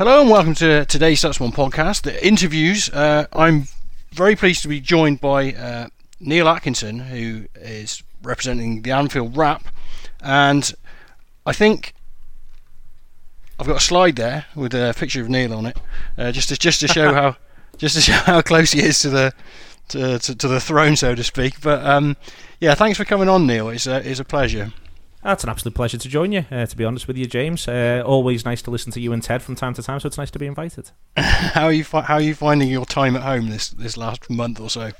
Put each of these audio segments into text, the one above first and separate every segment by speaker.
Speaker 1: Hello and welcome to today's StatsBomb podcast, the interviews. Uh, I'm very pleased to be joined by uh, Neil Atkinson, who is representing the Anfield Wrap, and I think I've got a slide there with a picture of Neil on it, uh, just to just to show how just to show how close he is to the to, to, to the throne, so to speak. But um, yeah, thanks for coming on, Neil. It's a, it's a pleasure.
Speaker 2: That's an absolute pleasure to join you. Uh, to be honest with you, James, uh, always nice to listen to you and Ted from time to time. So it's nice to be invited.
Speaker 1: how are you fi- How are you finding your time at home this this last month or so?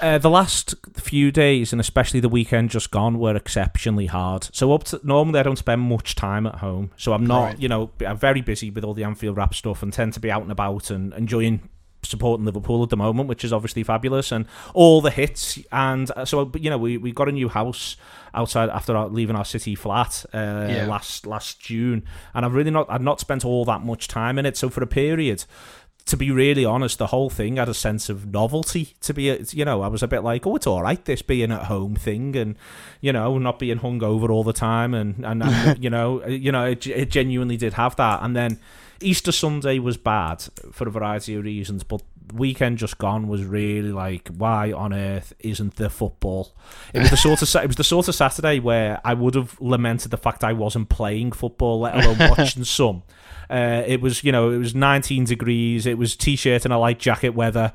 Speaker 2: Uh, the last few days, and especially the weekend just gone, were exceptionally hard. So up to normally, I don't spend much time at home, so I'm not, right. you know, I'm very busy with all the Anfield Wrap stuff and tend to be out and about and enjoying supporting Liverpool at the moment, which is obviously fabulous, and all the hits. And uh, so, you know, we, we got a new house outside after our, leaving our city flat uh, yeah. last last June, and I've really not I've not spent all that much time in it. So for a period. To be really honest, the whole thing had a sense of novelty. To be, you know, I was a bit like, "Oh, it's all right, this being at home thing, and you know, not being hung over all the time, and and, and you know, you know, it, it genuinely did have that." And then, Easter Sunday was bad for a variety of reasons, but weekend just gone was really like, why on earth isn't there football? It was the sort of it was the sort of Saturday where I would have lamented the fact I wasn't playing football, let alone watching some. Uh, it was you know it was 19 degrees. It was t-shirt and a light jacket weather.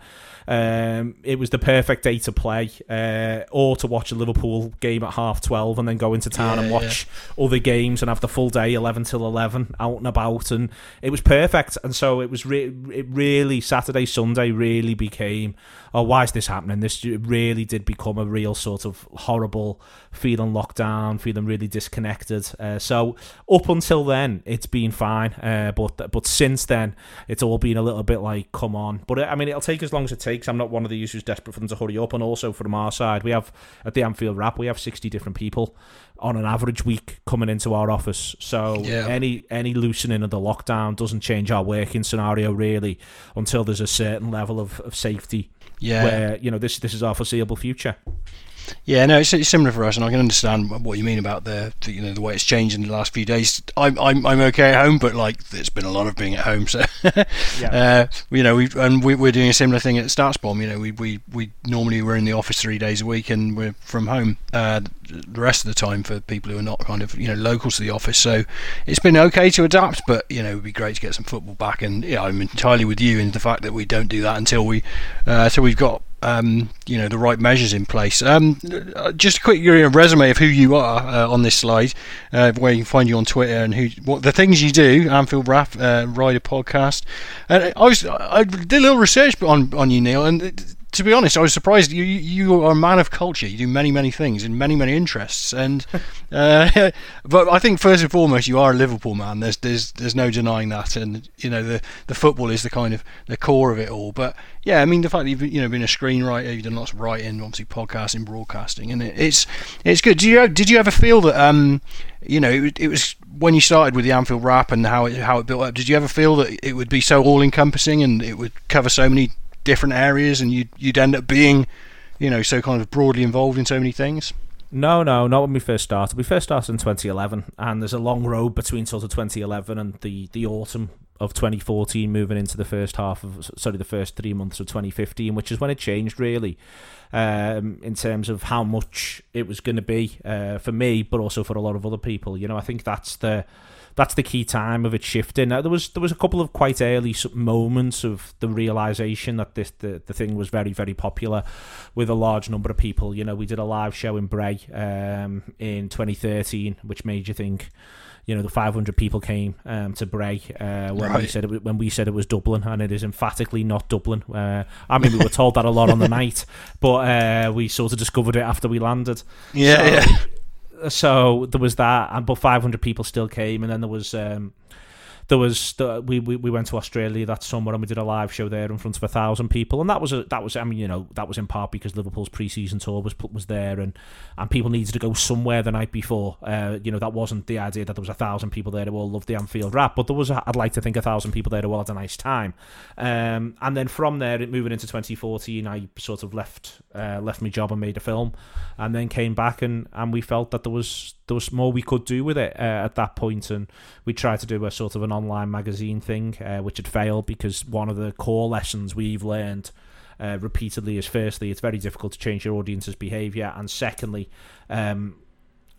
Speaker 2: Um, it was the perfect day to play, uh, or to watch a Liverpool game at half twelve and then go into town yeah, and watch yeah. other games and have the full day, eleven till eleven, out and about, and it was perfect. And so it was re- it really Saturday, Sunday really became oh, why is this happening? This really did become a real sort of horrible feeling locked down, feeling really disconnected. Uh, so up until then, it's been fine, uh, but but since then, it's all been a little bit like, come on. But I mean, it'll take as long as it takes. I'm not one of these who's desperate for them to hurry up. And also from our side, we have at the Anfield Wrap, we have 60 different people on an average week coming into our office. So yeah. any any loosening of the lockdown doesn't change our working scenario really until there's a certain level of, of safety yeah. where you know this this is our foreseeable future.
Speaker 1: Yeah, no, it's, it's, similar for us, and I can understand what you mean about the, the, you know the way it's changed in the last few days. I'm I'm, I'm okay at home, but like there's been a lot of being at home, so yeah. uh, you know we and we, are doing a similar thing at StatsBomb. You know, we, we we normally we're in the office three days a week, and we're from home uh, the rest of the time for people who are not kind of you know local to the office. So it's been okay to adapt, but you know it'd be great to get some football back. And yeah, I'm entirely with you in the fact that we don't do that until we uh, until we've got um, you know the right measures in place. Um, just a quick resume of who you are uh, on this slide, uh, where you can find you on Twitter and who what the things you do. Anfield Wrap uh, Rider podcast, and I was I did a little research on on you, Neil, and to be honest, I was surprised. You you are a man of culture. You do many many things in many many interests, and uh, but I think first and foremost, you are a Liverpool man. There's there's there's no denying that, and you know the the football is the kind of the core of it all. But yeah, I mean the fact that you've you know been a screenwriter, you've done lots of writing, obviously podcasting, broadcasting, and it, it's it's good. Did you did you ever feel that um you know it, it was when you started with the Anfield Wrap and how it how it built up? Did you ever feel that it would be so all encompassing and it would cover so many different areas, and you'd you'd end up being, you know, so kind of broadly involved in so many things?
Speaker 2: No, no, not when we first started. We first started in 2011, and there's a long road between sort of 2011 and the the autumn of 2014, moving into the first half of sorry, the first three months of 2015, which is when it changed really, um, in terms of how much it was going to be uh, for me, but also for a lot of other people. You know, I think that's the that's the key time of it shifting. Now, there was there was a couple of quite early moments of the realization that this the, the thing was very very popular with a large number of people. You know, we did a live show in Bray um, in 2013, which made you think. You know, the 500 people came um, to Bray uh, when right. we said it, when we said it was Dublin, and it is emphatically not Dublin. Uh, I mean, we were told that a lot on the night, but uh, we sort of discovered it after we landed.
Speaker 1: Yeah, so, yeah
Speaker 2: so there was that, and but 500 people still came, and then there was um, there was the, we, we we went to Australia that summer and we did a live show there in front of a thousand people, and that was a, that was I mean you know that was in part because Liverpool's pre-season tour was was there and and people needed to go somewhere the night before. Uh, you know that wasn't the idea that there was a thousand people there who all loved the Anfield Wrap, but there was a, I'd like to think a thousand people there who all had a nice time. Um, and then from there, moving into 2014, I sort of left uh, left my job and made a film, and then came back and and we felt that there was there was more we could do with it uh, at that point, and we tried to do a sort of an online magazine thing, uh, which had failed because one of the core lessons we've learned uh, repeatedly is firstly, it's very difficult to change your audience's behaviour, and secondly, um,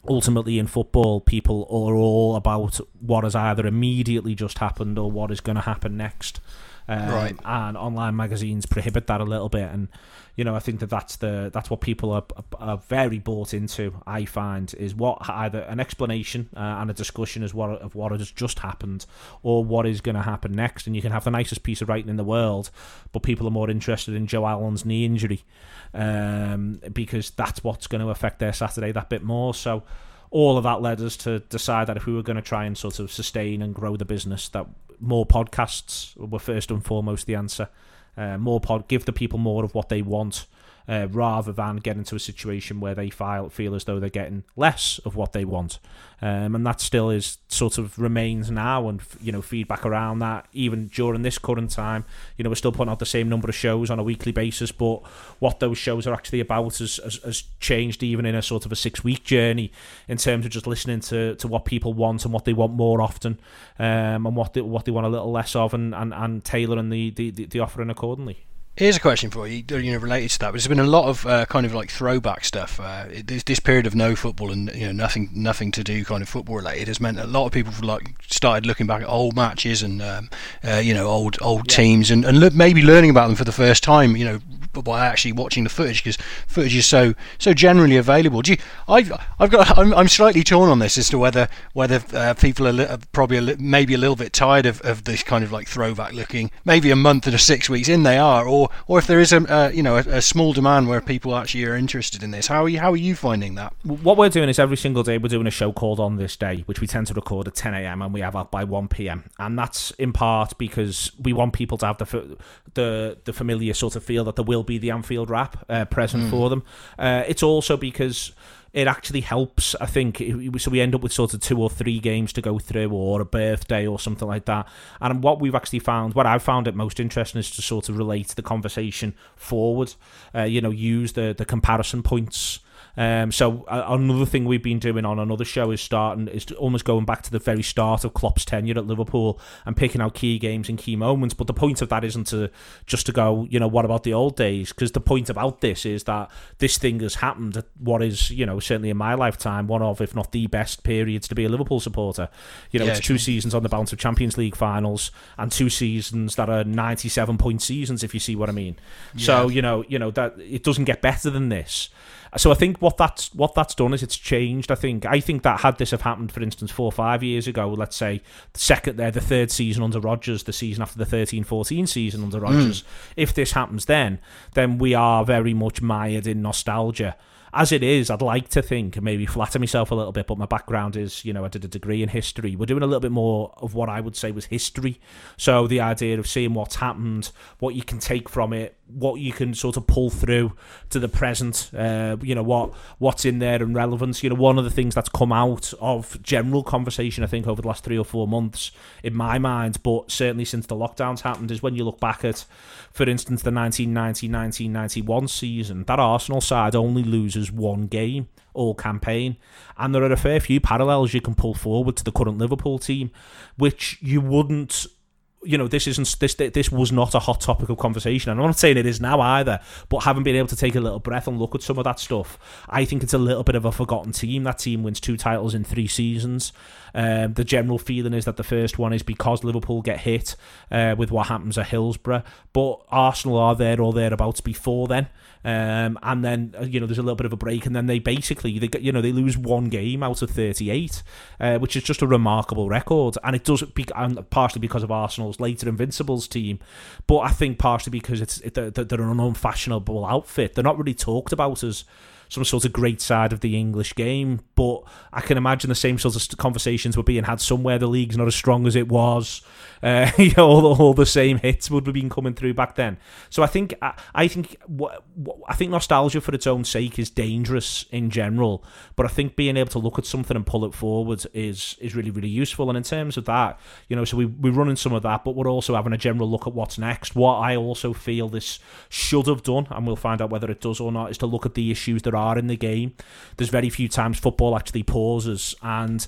Speaker 2: ultimately in football, people are all about what has either immediately just happened or what is going to happen next. Um, right. And online magazines prohibit that a little bit, and you know I think that that's the that's what people are, are very bought into. I find is what either an explanation uh, and a discussion is what of what has just happened or what is going to happen next, and you can have the nicest piece of writing in the world, but people are more interested in Joe Allen's knee injury um, because that's what's going to affect their Saturday that bit more. So all of that led us to decide that if we were going to try and sort of sustain and grow the business, that more podcasts were first and foremost the answer. Uh, more pod, give the people more of what they want, uh, rather than get into a situation where they feel, feel as though they're getting less of what they want. Um, and that still is sort of remains now, and you know feedback around that even during this current time. You know we're still putting out the same number of shows on a weekly basis, but what those shows are actually about has, has, has changed even in a sort of a six week journey in terms of just listening to, to what people want and what they want more often, um, and what they, what they want a little less of, and, and, and tailoring the, the, the offering accordingly.
Speaker 1: Here's a question for you, you know, related to that. There's been a lot of uh, kind of like throwback stuff. Uh, this, this period of no football and you know nothing, nothing to do, kind of football related, has meant a lot of people like started looking back at old matches and um, uh, you know old old yeah. teams and, and maybe learning about them for the first time. You know, by actually watching the footage because footage is so so generally available. Do you? I've I've got I'm, I'm slightly torn on this as to whether whether uh, people are li- probably a li- maybe a little bit tired of, of this kind of like throwback looking. Maybe a month or six weeks in they are, or or if there is a uh, you know a, a, small demand where people actually are interested in this. How are you how are you finding that?
Speaker 2: What we're doing is every single day we're doing a show called On This Day, which we tend to record at 10 a.m. and we have out by 1 p.m. And that's in part because we want people to have the the the familiar sort of feel that there will be the Anfield wrap uh, present mm. for them. Uh, it's also because it actually helps. I think so. We end up with sort of two or three games to go through, or a birthday, or something like that. And what we've actually found, what I've found it most interesting, is to sort of relate the conversation forward. Uh, you know, use the the comparison points um, so another thing we've been doing on another show is starting is almost going back to the very start of Klopp's tenure at Liverpool and picking out key games and key moments. But the point of that isn't to just to go, you know, what about the old days? Because the point about this is that this thing has happened at what is, you know, certainly in my lifetime, one of, if not the best periods to be a Liverpool supporter. You know, yeah, it's two seasons on the bounce of Champions League finals and two seasons that are 97 point seasons, if you see what I mean. Yeah. So, you know, you know, that it doesn't get better than this. So I think what that's what that's done is it's changed. I think I think that had this have happened, for instance, four or five years ago, let's say the second there, the third season under Rodgers, the season after the 13-14 season under Rodgers, mm. if this happens then, then we are very much mired in nostalgia as it is, I'd like to think and maybe flatter myself a little bit, but my background is, you know, I did a degree in history. We're doing a little bit more of what I would say was history. So the idea of seeing what's happened, what you can take from it, what you can sort of pull through to the present, uh, you know, what what's in there and relevance. You know, one of the things that's come out of general conversation, I think, over the last three or four months, in my mind, but certainly since the lockdowns happened, is when you look back at, for instance, the 1990-1991 season, that Arsenal side only loses one game all campaign. And there are a fair few parallels you can pull forward to the current Liverpool team, which you wouldn't you know this isn't this this was not a hot topic of conversation. And I'm not saying it is now either but having been able to take a little breath and look at some of that stuff I think it's a little bit of a forgotten team. That team wins two titles in three seasons um, the general feeling is that the first one is because Liverpool get hit uh, with what happens at Hillsborough. But Arsenal are there or thereabouts before then. Um, and then uh, you know there's a little bit of a break, and then they basically they you know they lose one game out of 38, uh, which is just a remarkable record, and it does be and partially because of Arsenal's later Invincibles team, but I think partially because it's it, they're, they're an unfashionable outfit. They're not really talked about as some sort of great side of the English game. But I can imagine the same sort of conversations were being had somewhere. The league's not as strong as it was. Uh, you know, all the, all the same hits would have been coming through back then. So I think I, I think what, what, I think nostalgia for its own sake is dangerous in general. But I think being able to look at something and pull it forward is is really really useful. And in terms of that, you know, so we we're running some of that, but we're also having a general look at what's next. What I also feel this should have done, and we'll find out whether it does or not, is to look at the issues that are are in the game. There's very few times football actually pauses, and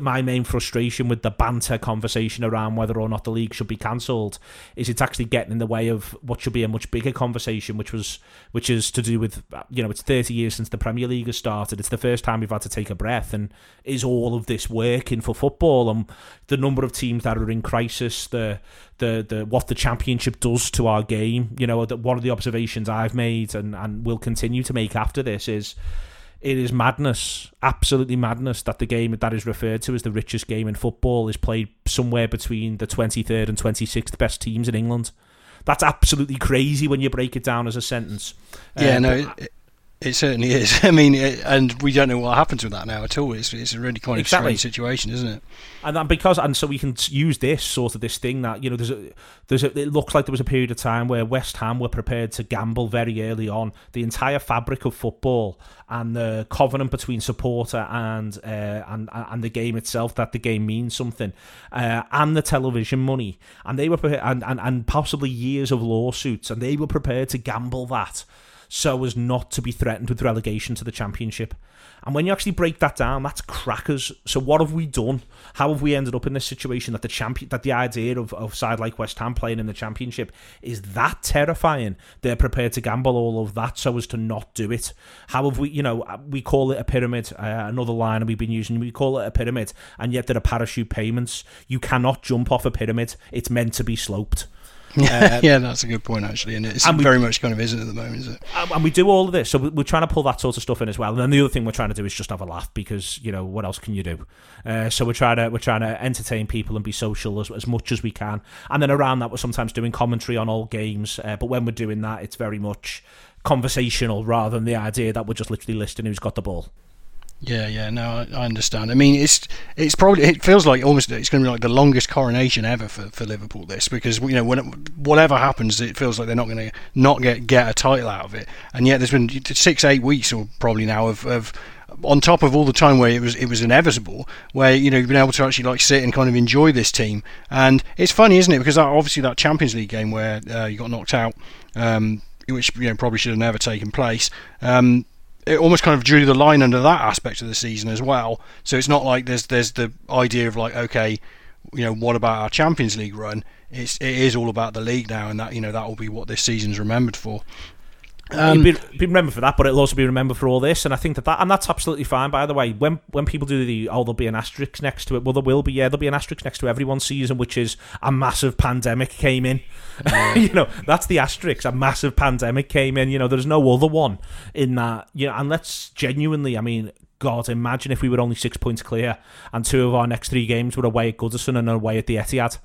Speaker 2: my main frustration with the banter conversation around whether or not the league should be cancelled is it's actually getting in the way of what should be a much bigger conversation, which was which is to do with you know it's 30 years since the Premier League has started. It's the first time we've had to take a breath, and is all of this working for football and the number of teams that are in crisis, the the the what the championship does to our game. You know, one of the observations I've made and and will continue to make after this is it is madness, absolutely madness, that the game that is referred to as the richest game in football is played somewhere between the 23rd and 26th best teams in England. That's absolutely crazy when you break it down as a sentence.
Speaker 1: Yeah, uh, no, it, it, certainly is. I mean, it, and we don't know what happens with that now at all. It's, it's a really kind of exactly. strange situation, isn't it?
Speaker 2: and and because and so we can use this sort of this thing that you know there's a there's a, it looks like there was a period of time where West Ham were prepared to gamble very early on the entire fabric of football and the covenant between supporter and uh, and and the game itself that the game means something uh, and the television money and they were prepared, and, and and possibly years of lawsuits and they were prepared to gamble that so as not to be threatened with relegation to the championship and when you actually break that down, that's crackers. So what have we done? How have we ended up in this situation that the champion that the idea of, of side like West Ham playing in the championship is that terrifying? They're prepared to gamble all of that so as to not do it. How have we you know, we call it a pyramid, uh, another line we've been using, we call it a pyramid, and yet there are parachute payments. You cannot jump off a pyramid. It's meant to be sloped.
Speaker 1: Yeah, uh, yeah, that's a good point actually, and it's and we, very much kind of isn't at the moment, is it?
Speaker 2: And we do all of this, so we're trying to pull that sort of stuff in as well. And then the other thing we're trying to do is just have a laugh because you know what else can you do? Uh, so we're trying to we're trying to entertain people and be social as, as much as we can. And then around that, we're sometimes doing commentary on all games, uh, but when we're doing that, it's very much conversational rather than the idea that we're just literally listing who's got the ball.
Speaker 1: Yeah, yeah, no, I, understand. I mean, it's it's probably it feels like almost it's going to be like the longest coronation ever for, for Liverpool. This because you know when it, whatever happens, it feels like they're not going to not get get a title out of it. And yet there's been six, eight weeks or probably now of, of on top of all the time where it was it was inevitable, where you know you've been able to actually like sit and kind of enjoy this team. And it's funny, isn't it? Because that, obviously that Champions League game where uh, you got knocked out. Um, which you know probably should have never taken place. Um, it almost kind of drew the line under that aspect of the season as well. So it's not like there's there's the idea of like okay, you know, what about our Champions League run? It's it is all about the league now, and that you know that will be what this season's remembered for.
Speaker 2: Um, be, be remembered for that, but it'll also be remembered for all this. And I think that, that and that's absolutely fine. By the way, when when people do the oh, there'll be an asterisk next to it. Well, there will be. Yeah, there'll be an asterisk next to everyone's season, which is a massive pandemic came in. Yeah. you know, that's the asterisk. A massive pandemic came in. You know, there's no other one in that. You know, and let's genuinely. I mean, God, imagine if we were only six points clear and two of our next three games were away at Goodison and away at the Etihad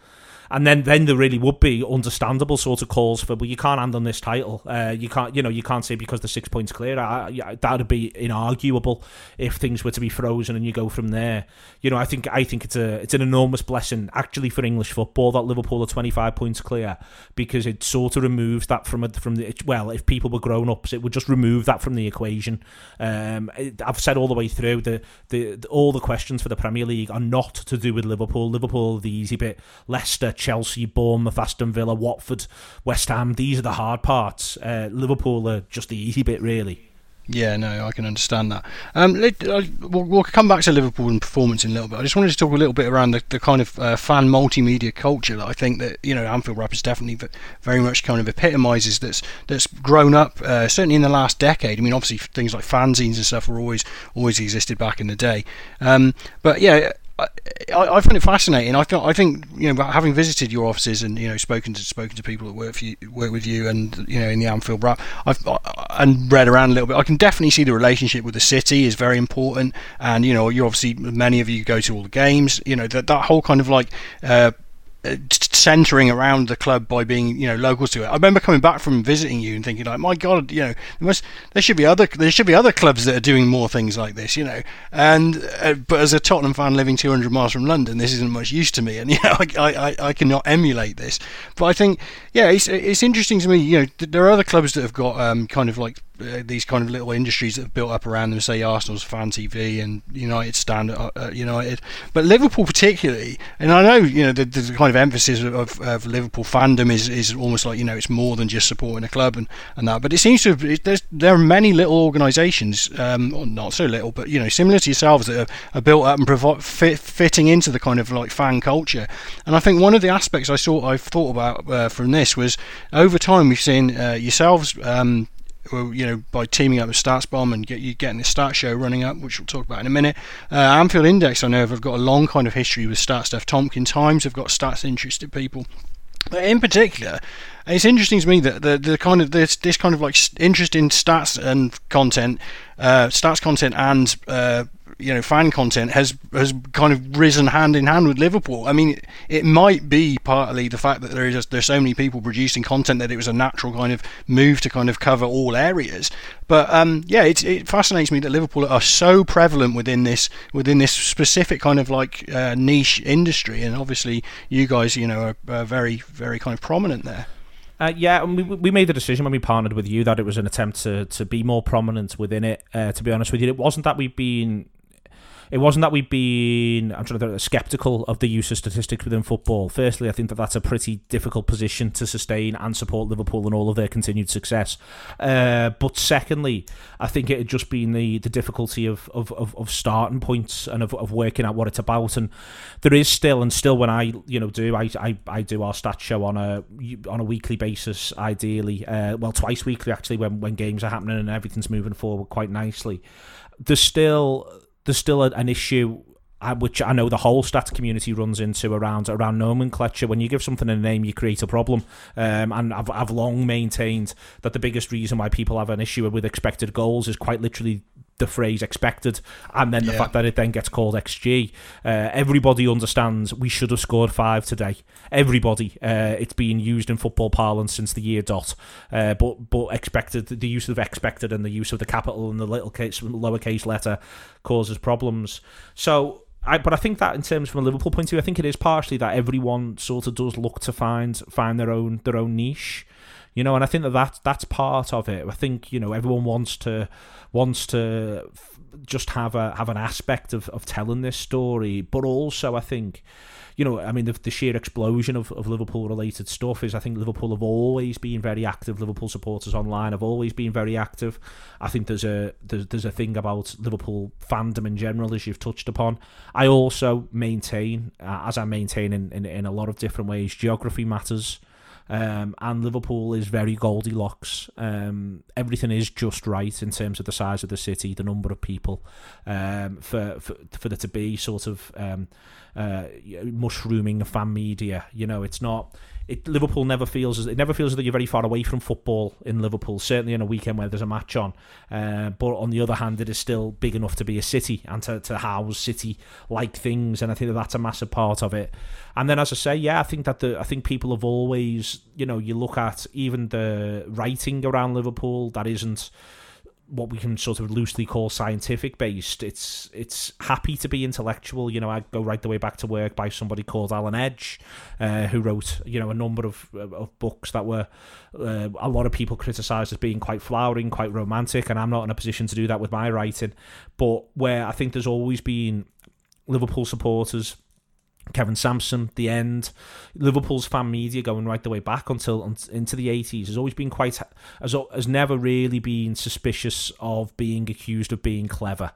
Speaker 2: and then then there really would be understandable sort of calls for, well, you can't hand on this title. Uh, you can't, you know, you can't say because the six points clear. I, that'd be inarguable if things were to be frozen and you go from there. You know, I think I think it's a it's an enormous blessing actually for English football that Liverpool are twenty five points clear because it sort of removes that from from the well, if people were grown ups, it would just remove that from the equation. Um, I've said all the way through the, the, the all the questions for the Premier League are not to do with Liverpool. Liverpool the easy bit. Leicester Chelsea, Bournemouth, Aston Villa, Watford, West Ham. These are the hard parts. Uh, Liverpool are just the easy bit, really.
Speaker 1: Yeah, no, I can understand that. Um, uh, we'll, we'll, come back to Liverpool and performance in a little bit. I just wanted to talk a little bit around the, the kind of uh, fan multimedia culture that I think that you know Anfield Wrap is definitely very much kind of epitomises that's that's grown up uh, certainly in the last decade. I mean, obviously things like fanzines and stuff were always always existed back in the day, um, but yeah, I, I, find it fascinating. I I think you know, having visited your offices and you know spoken to spoken to people that work for you, work with you, and you know in the Anfield Wrap, I've and read around a little bit. I can definitely see the relationship with the city is very important, and you know, you obviously many of you go to all the games. You know that that whole kind of like. Uh, centering around the club by being you know locals to it. I remember coming back from visiting you and thinking like, my God, you know, there must there should be other there should be other clubs that are doing more things like this, you know. And uh, but as a Tottenham fan living 200 miles from London, this isn't much use to me, and you know, I, I, I cannot emulate this. But I think yeah, it's it's interesting to me. You know, there are other clubs that have got um, kind of like uh, these kind of little industries that have built up around them. Say Arsenal's fan TV and United stand at uh, United, but Liverpool particularly. And I know you know the, the kind of emphasis of, of, Liverpool fandom is, is almost like you know it's more than just supporting a club and, and that. But it seems to have, there's there are many little organisations, um, not so little, but you know similar to yourselves that are, are built up and fit, fitting into the kind of like fan culture. And I think one of the aspects I saw I've thought about uh, from this was over time we've seen uh, yourselves. Um, you know, by teaming up with StatsBomb and get getting the stat show running up, which we'll talk about in a minute. Uh, Anfield Index, I know, have got a long kind of history with stats stuff. Tomkins Times have got stats interested people. But in particular, it's interesting to me that the, the kind of this this kind of like interesting stats and content, uh, stats content and uh, you know fan content has has kind of risen hand in hand with Liverpool. I mean, it, might be partly the fact that there is there's so many people producing content that it was a natural kind of move to kind of cover all areas. But um, yeah, it, it fascinates me that Liverpool are so prevalent within this within this specific kind of like uh, niche industry, and obviously you guys, you know, are, are very very kind of prominent there.
Speaker 2: Uh, yeah, we, we made the decision when we partnered with you that it was an attempt to, to be more prominent within it. Uh, to be honest with you, it wasn't that we've been it wasn't that we've been I'm trying to think, skeptical of the use of statistics within football. Firstly, I think that that's a pretty difficult position to sustain and support Liverpool and all of their continued success. Uh, but secondly, I think it had just been the, the difficulty of, of, of, of starting points and of, of working out what it's about. And there is still and still when I you know do I, I, I do our stats show on a on a weekly basis, ideally, uh, well twice weekly actually when when games are happening and everything's moving forward quite nicely. There's still there's still a, an issue uh, which I know the whole stats community runs into around around nomenclature. When you give something a name, you create a problem. Um, and I've, I've long maintained that the biggest reason why people have an issue with expected goals is quite literally the phrase expected, and then the yeah. fact that it then gets called XG. Uh, everybody understands we should have scored five today. Everybody, uh, it's been used in football parlance since the year dot. Uh, but but expected, the use of expected and the use of the capital and the little case lowercase letter causes problems. So. I, but I think that in terms from a Liverpool point of view, I think it is partially that everyone sort of does look to find find their own their own niche you know, and I think that, that that's part of it. I think you know everyone wants to wants to just have a have an aspect of, of telling this story, but also I think you know, I mean, the, the sheer explosion of, of Liverpool related stuff is I think Liverpool have always been very active. Liverpool supporters online have always been very active. I think there's a there's, there's a thing about Liverpool fandom in general, as you've touched upon. I also maintain, uh, as I maintain in, in, in a lot of different ways, geography matters. Um, and Liverpool is very Goldilocks. Um, everything is just right in terms of the size of the city, the number of people, um, for, for for there to be sort of um, uh, mushrooming fan media. You know, it's not it Liverpool never feels as it never feels that you're very far away from football in Liverpool. Certainly on a weekend where there's a match on, uh, but on the other hand, it is still big enough to be a city and to, to house city like things, and I think that that's a massive part of it. And then, as I say, yeah, I think that the I think people have always, you know, you look at even the writing around Liverpool that isn't what we can sort of loosely call scientific based. It's it's happy to be intellectual. You know, I go right the way back to work by somebody called Alan Edge, uh, who wrote you know a number of of books that were uh, a lot of people criticised as being quite flowering, quite romantic, and I'm not in a position to do that with my writing. But where I think there's always been Liverpool supporters Kevin Sampson, the end, Liverpool's fan media going right the way back until into the 80s has always been quite has has never really been suspicious of being accused of being clever.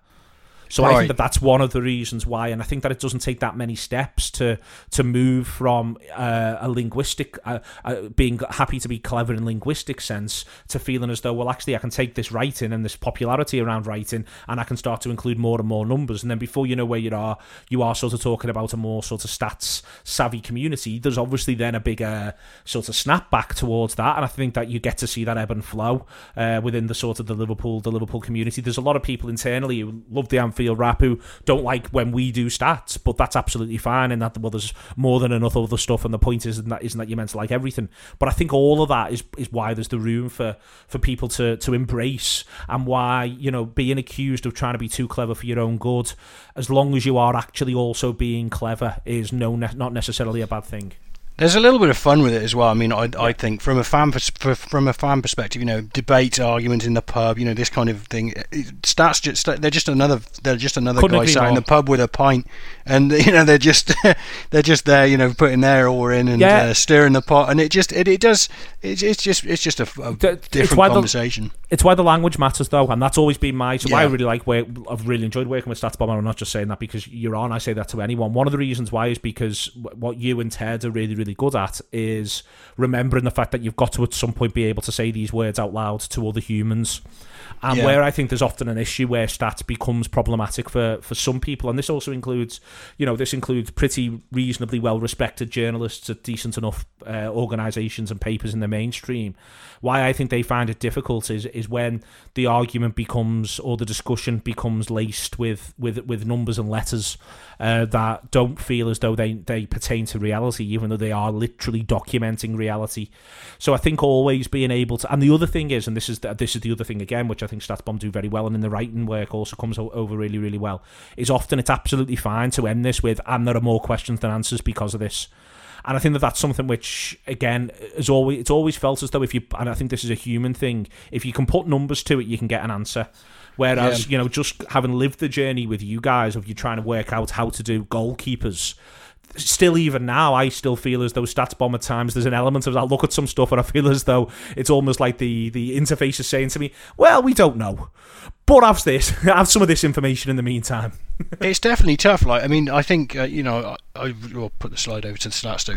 Speaker 2: So right. I think that that's one of the reasons why, and I think that it doesn't take that many steps to to move from uh, a linguistic uh, uh, being happy to be clever in linguistic sense to feeling as though well actually I can take this writing and this popularity around writing and I can start to include more and more numbers, and then before you know where you are, you are sort of talking about a more sort of stats savvy community. There's obviously then a bigger sort of snapback towards that, and I think that you get to see that ebb and flow uh, within the sort of the Liverpool the Liverpool community. There's a lot of people internally who love the Anfield Anfield Wrap who don't like when we do stats, but that's absolutely fine. And that well, there's more than enough other stuff. And the point is that isn't that you're meant to like everything. But I think all of that is is why there's the room for for people to to embrace and why you know being accused of trying to be too clever for your own good, as long as you are actually also being clever, is no not necessarily a bad thing.
Speaker 1: There's a little bit of fun with it as well. I mean, I, I think from a fan from a fan perspective, you know, debate, argument in the pub, you know, this kind of thing. Stats just they're just another they're just another Couldn't guy sat in the pub with a pint, and you know they're just they're just there, you know, putting their oar in and yeah. uh, stirring the pot, and it just it, it does it's, it's just it's just a, a different conversation.
Speaker 2: The, it's why the language matters though, and that's always been my. So yeah. why I really like work, I've really enjoyed working with Stats StatsBomb. I'm not just saying that because you're on. I say that to anyone. One of the reasons why is because what you and Ted are really really good at is remembering the fact that you've got to at some point be able to say these words out loud to other humans. And yeah. where I think there's often an issue where stats becomes problematic for, for some people, and this also includes, you know, this includes pretty reasonably well respected journalists at decent enough uh, organisations and papers in the mainstream. Why I think they find it difficult is is when the argument becomes or the discussion becomes laced with with with numbers and letters uh, that don't feel as though they they pertain to reality, even though they are literally documenting reality. So I think always being able to, and the other thing is, and this is the, this is the other thing again, which I think StatsBomb do very well, and in the writing work also comes over really really well. Is often it's absolutely fine to end this with, and there are more questions than answers because of this. And I think that that's something which, again, is always it's always felt as though if you, and I think this is a human thing, if you can put numbers to it, you can get an answer. Whereas, yeah. you know, just having lived the journey with you guys of you trying to work out how to do goalkeepers, still even now I still feel as though StatsBomb at times there's an element of I look at some stuff and I feel as though it's almost like the the interface is saying to me, well, we don't know. But have this, have some of this information in the meantime.
Speaker 1: It's definitely tough. Like, I mean, I think uh, you know, I, I, will put the slide over to the stat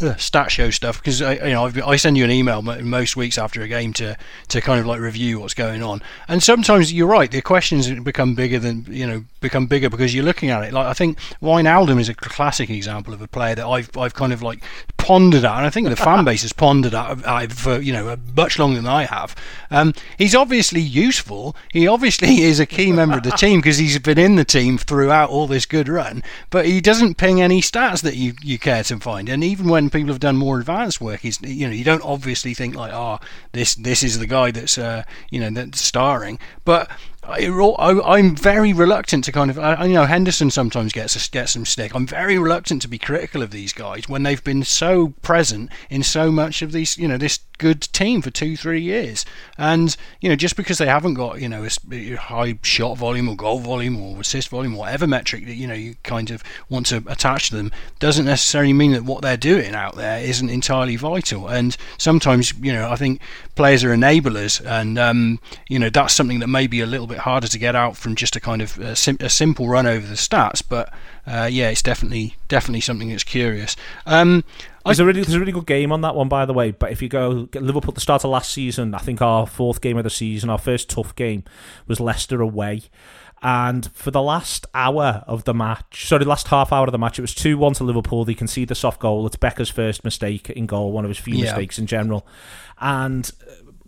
Speaker 1: uh, stat show stuff because I, you know, I've, i send you an email most weeks after a game to to kind of like review what's going on, and sometimes you're right, the questions become bigger than you know, become bigger because you're looking at it. Like, I think Wijnaldum is a classic example of a player that I've I've kind of like pondered at, and I think the fan base has pondered at uh, for you know much longer than I have. Um, he's obviously useful. He obviously is a key member of the team because he's been in the team throughout all this good run, but he doesn't ping any stats that you, you care to find. And even when people have done more advanced work, he's you know you don't obviously think like, oh, this this is the guy that's uh, you know that's starring, but I, am very reluctant to kind of, I, you know, Henderson sometimes gets a, gets some stick. I'm very reluctant to be critical of these guys when they've been so present in so much of these, you know, this good team for two, three years. And you know, just because they haven't got you know a high shot volume or goal volume or assist volume, whatever metric that you know you kind of want to attach to them, doesn't necessarily mean that what they're doing out there isn't entirely vital. And sometimes you know, I think players are enablers, and um, you know that's something that may be a little bit harder to get out from just a kind of a, sim- a simple run over the stats. But uh, yeah, it's definitely definitely something that's curious. Um,
Speaker 2: there's a really there's a really good game on that one, by the way. But if you go Liverpool at the start of last season, I think our fourth game of the season, our first tough game was Leicester away. And for the last hour of the match, sorry, the last half hour of the match, it was 2 1 to Liverpool. They concede the soft goal. It's Becker's first mistake in goal, one of his few yeah. mistakes in general. And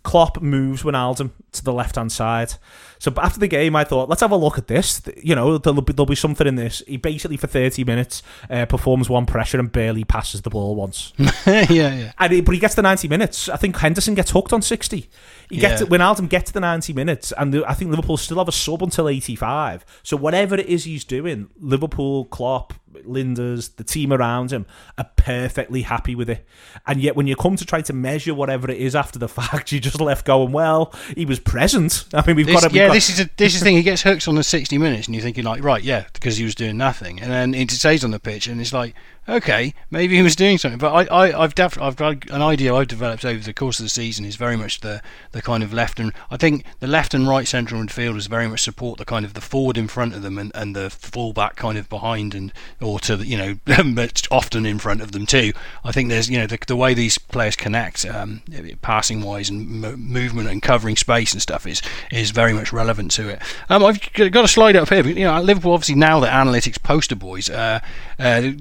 Speaker 2: Klopp moves Wijnaldum to the left hand side. So after the game, I thought, let's have a look at this. You know, there'll be, there'll be something in this. He basically, for 30 minutes, uh, performs one pressure and barely passes the ball once.
Speaker 1: yeah, yeah.
Speaker 2: And he, but he gets the 90 minutes. I think Henderson gets hooked on 60. He yeah. gets Wijnaldum gets to the 90 minutes, and the, I think Liverpool still have a sub until 85. So whatever it is he's doing, Liverpool, Klopp, Lijnders, the team around him are perfectly happy with it. And yet, when you come to try to measure whatever it is after the fact, you just left going, well, he was present. I mean, we've got to.
Speaker 1: Yeah, this is a, this is the thing. He gets hooked on the 60 minutes, and you're thinking, like, right, yeah, because he was doing nothing. And then he stays on the pitch, and it's like, okay, maybe he was doing something. But I, I, I've definitely, I've got an idea I've developed over the course of the season is very much the, the kind of left and I think the left and right central midfielders very much support the kind of the forward in front of them and, and the fullback kind of behind and or to the, you know, often in front of them too. I think there's you know the, the way these players connect, um, passing wise and m- movement and covering space and stuff is is very much relevant to it. Um, I've got a slide up here. But, you know, Liverpool obviously now the analytics poster boys. Uh, uh,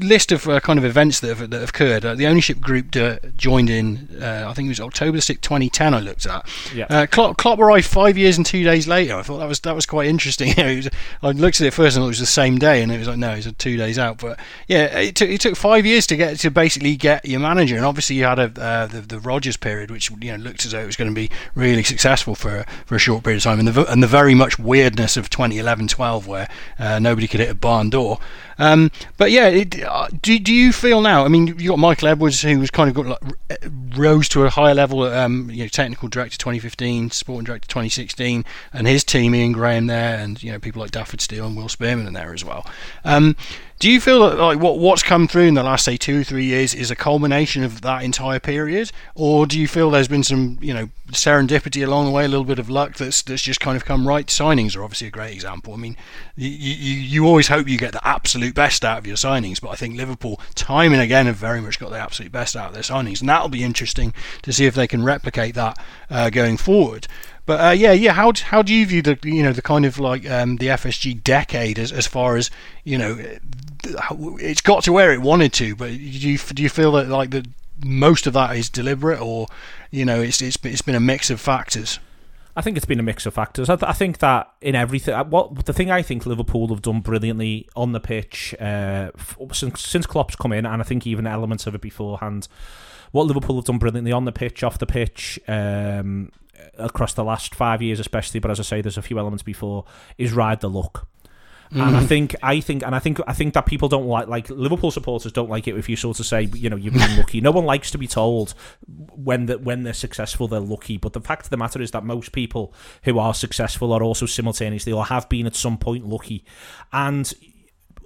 Speaker 1: list of uh, kind of events that have, that have occurred. Uh, the ownership group uh, joined in, uh, I think it was October 6, 2010. I looked at. Yeah. Uh, Klopp, Klopp arrived five years and two days later. I thought that was that was quite interesting. was, I looked at it first and thought it was the same day, and it was like no, it was two days out. But yeah, it took it took five years to get to basically get your manager, and obviously you had a the, the Rodgers period, which you know looked as though it was going to be really successful for for a short period of time, and the and the very much weirdness of 2011-12 where nobody could hit a barn door. Um, but yeah, it, uh, do do you feel now? I mean, you got Michael Edwards, who was kind of got like, rose to a higher level. Um, you know, technical director 2015, sporting director 2016, and his team, Ian Graham there, and you know people like Dafydd Steele and Will Spearman in there as well. Um, do you feel that like what what's come through in the last say two three years is a culmination of that entire period, or do you feel there's been some you know serendipity along the way, a little bit of luck that's that's just kind of come right? Signings are obviously a great example. I mean, you you, you always hope you get the absolute best out of your signings, but I think Liverpool time and again have very much got the absolute best out of their signings, and that'll be interesting to see if they can replicate that uh, going forward. But uh, yeah, yeah. How how do you view the you know the kind of like um, the FSG decade as as far as you know it's got to where it wanted to, but do you do you feel that like that most of that is deliberate, or you know it's it's it's been a mix of factors?
Speaker 2: I think it's been a mix of factors. I, th- I, think that in everything, uh, what the thing I think Liverpool have done brilliantly on the pitch uh, since since Klopp's come in, and I think even elements of it beforehand. What Liverpool have done brilliantly on the pitch, off the pitch, um, across the last five years, especially. But as I say, there's a few elements before is ride the luck. Mm. And I mm. think, I think, and I think, I think that people don't like, like Liverpool supporters don't like it if you sort of say, you know, you've been lucky. No one likes to be told when that when they're successful, they're lucky. But the fact of the matter is that most people who are successful are also simultaneously or have been at some point lucky. And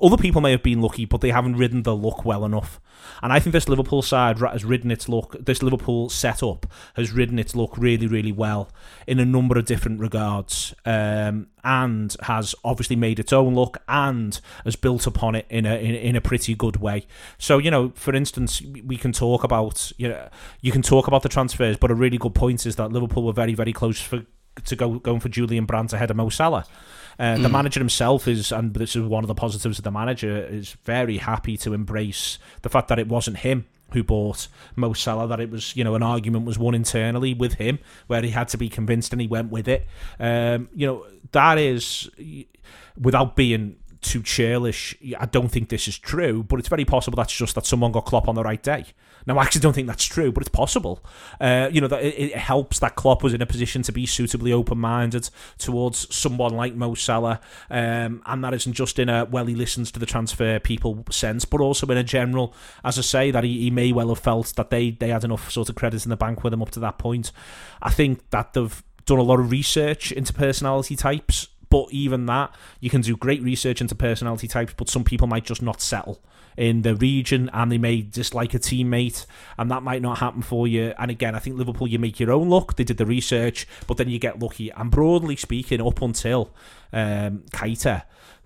Speaker 2: other people may have been lucky, but they haven't ridden the luck well enough. And I think this Liverpool side has ridden its luck. This Liverpool setup has ridden its luck really, really well in a number of different regards, um, and has obviously made its own luck and has built upon it in a in, in a pretty good way. So you know, for instance, we can talk about you know you can talk about the transfers, but a really good point is that Liverpool were very, very close for to go going for Julian Brandt ahead of Mo Salah. Uh, mm. The manager himself is, and this is one of the positives of the manager, is very happy to embrace the fact that it wasn't him who bought Mo Salah, that it was, you know, an argument was won internally with him where he had to be convinced and he went with it. Um, you know, that is, without being too churlish. I don't think this is true, but it's very possible that's just that someone got Klopp on the right day. Now, I actually don't think that's true, but it's possible. Uh, you know, that it, it, helps that Klopp was in a position to be suitably open-minded towards someone like Mo Salah, um, and that isn't just in a well, he listens to the transfer people sense, but also in a general, as I say, that he, he may well have felt that they they had enough sort of credit in the bank with him up to that point. I think that they've done a lot of research into personality types but even that, you can do great research into personality types, but some people might just not settle in the region and they may dislike a teammate and that might not happen for you. And again, I think Liverpool, you make your own luck. They did the research, but then you get lucky. And broadly speaking, up until um,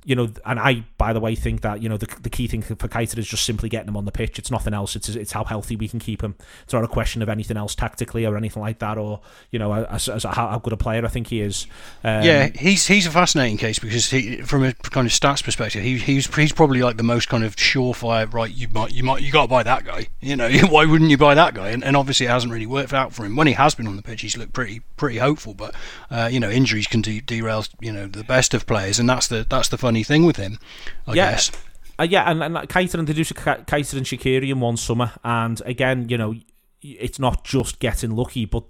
Speaker 2: you know, and I, by the way, think that you know the, the key thing for Keita is just simply getting him on the pitch. It's nothing else. It's it's how healthy we can keep him. It's not a question of anything else tactically or anything like that, or you know, as, as how good a player I think he is.
Speaker 1: Um, yeah, he's he's a fascinating case because he, from a kind of stats perspective, he, he's he's probably like the most kind of surefire. Right, you might you might you got to buy that guy. You know, why wouldn't you buy that guy? And, and obviously, it hasn't really worked out for him. When he has been on the pitch, he's looked pretty pretty hopeful, but uh, you know, injuries can de- derail you know the best of players, and that's the that's the funny thing with him. I yeah. guess.
Speaker 2: Uh, yeah, and, and Keita introduced Keita and Shaqiri in one summer, and again, you know, it's not just getting lucky, but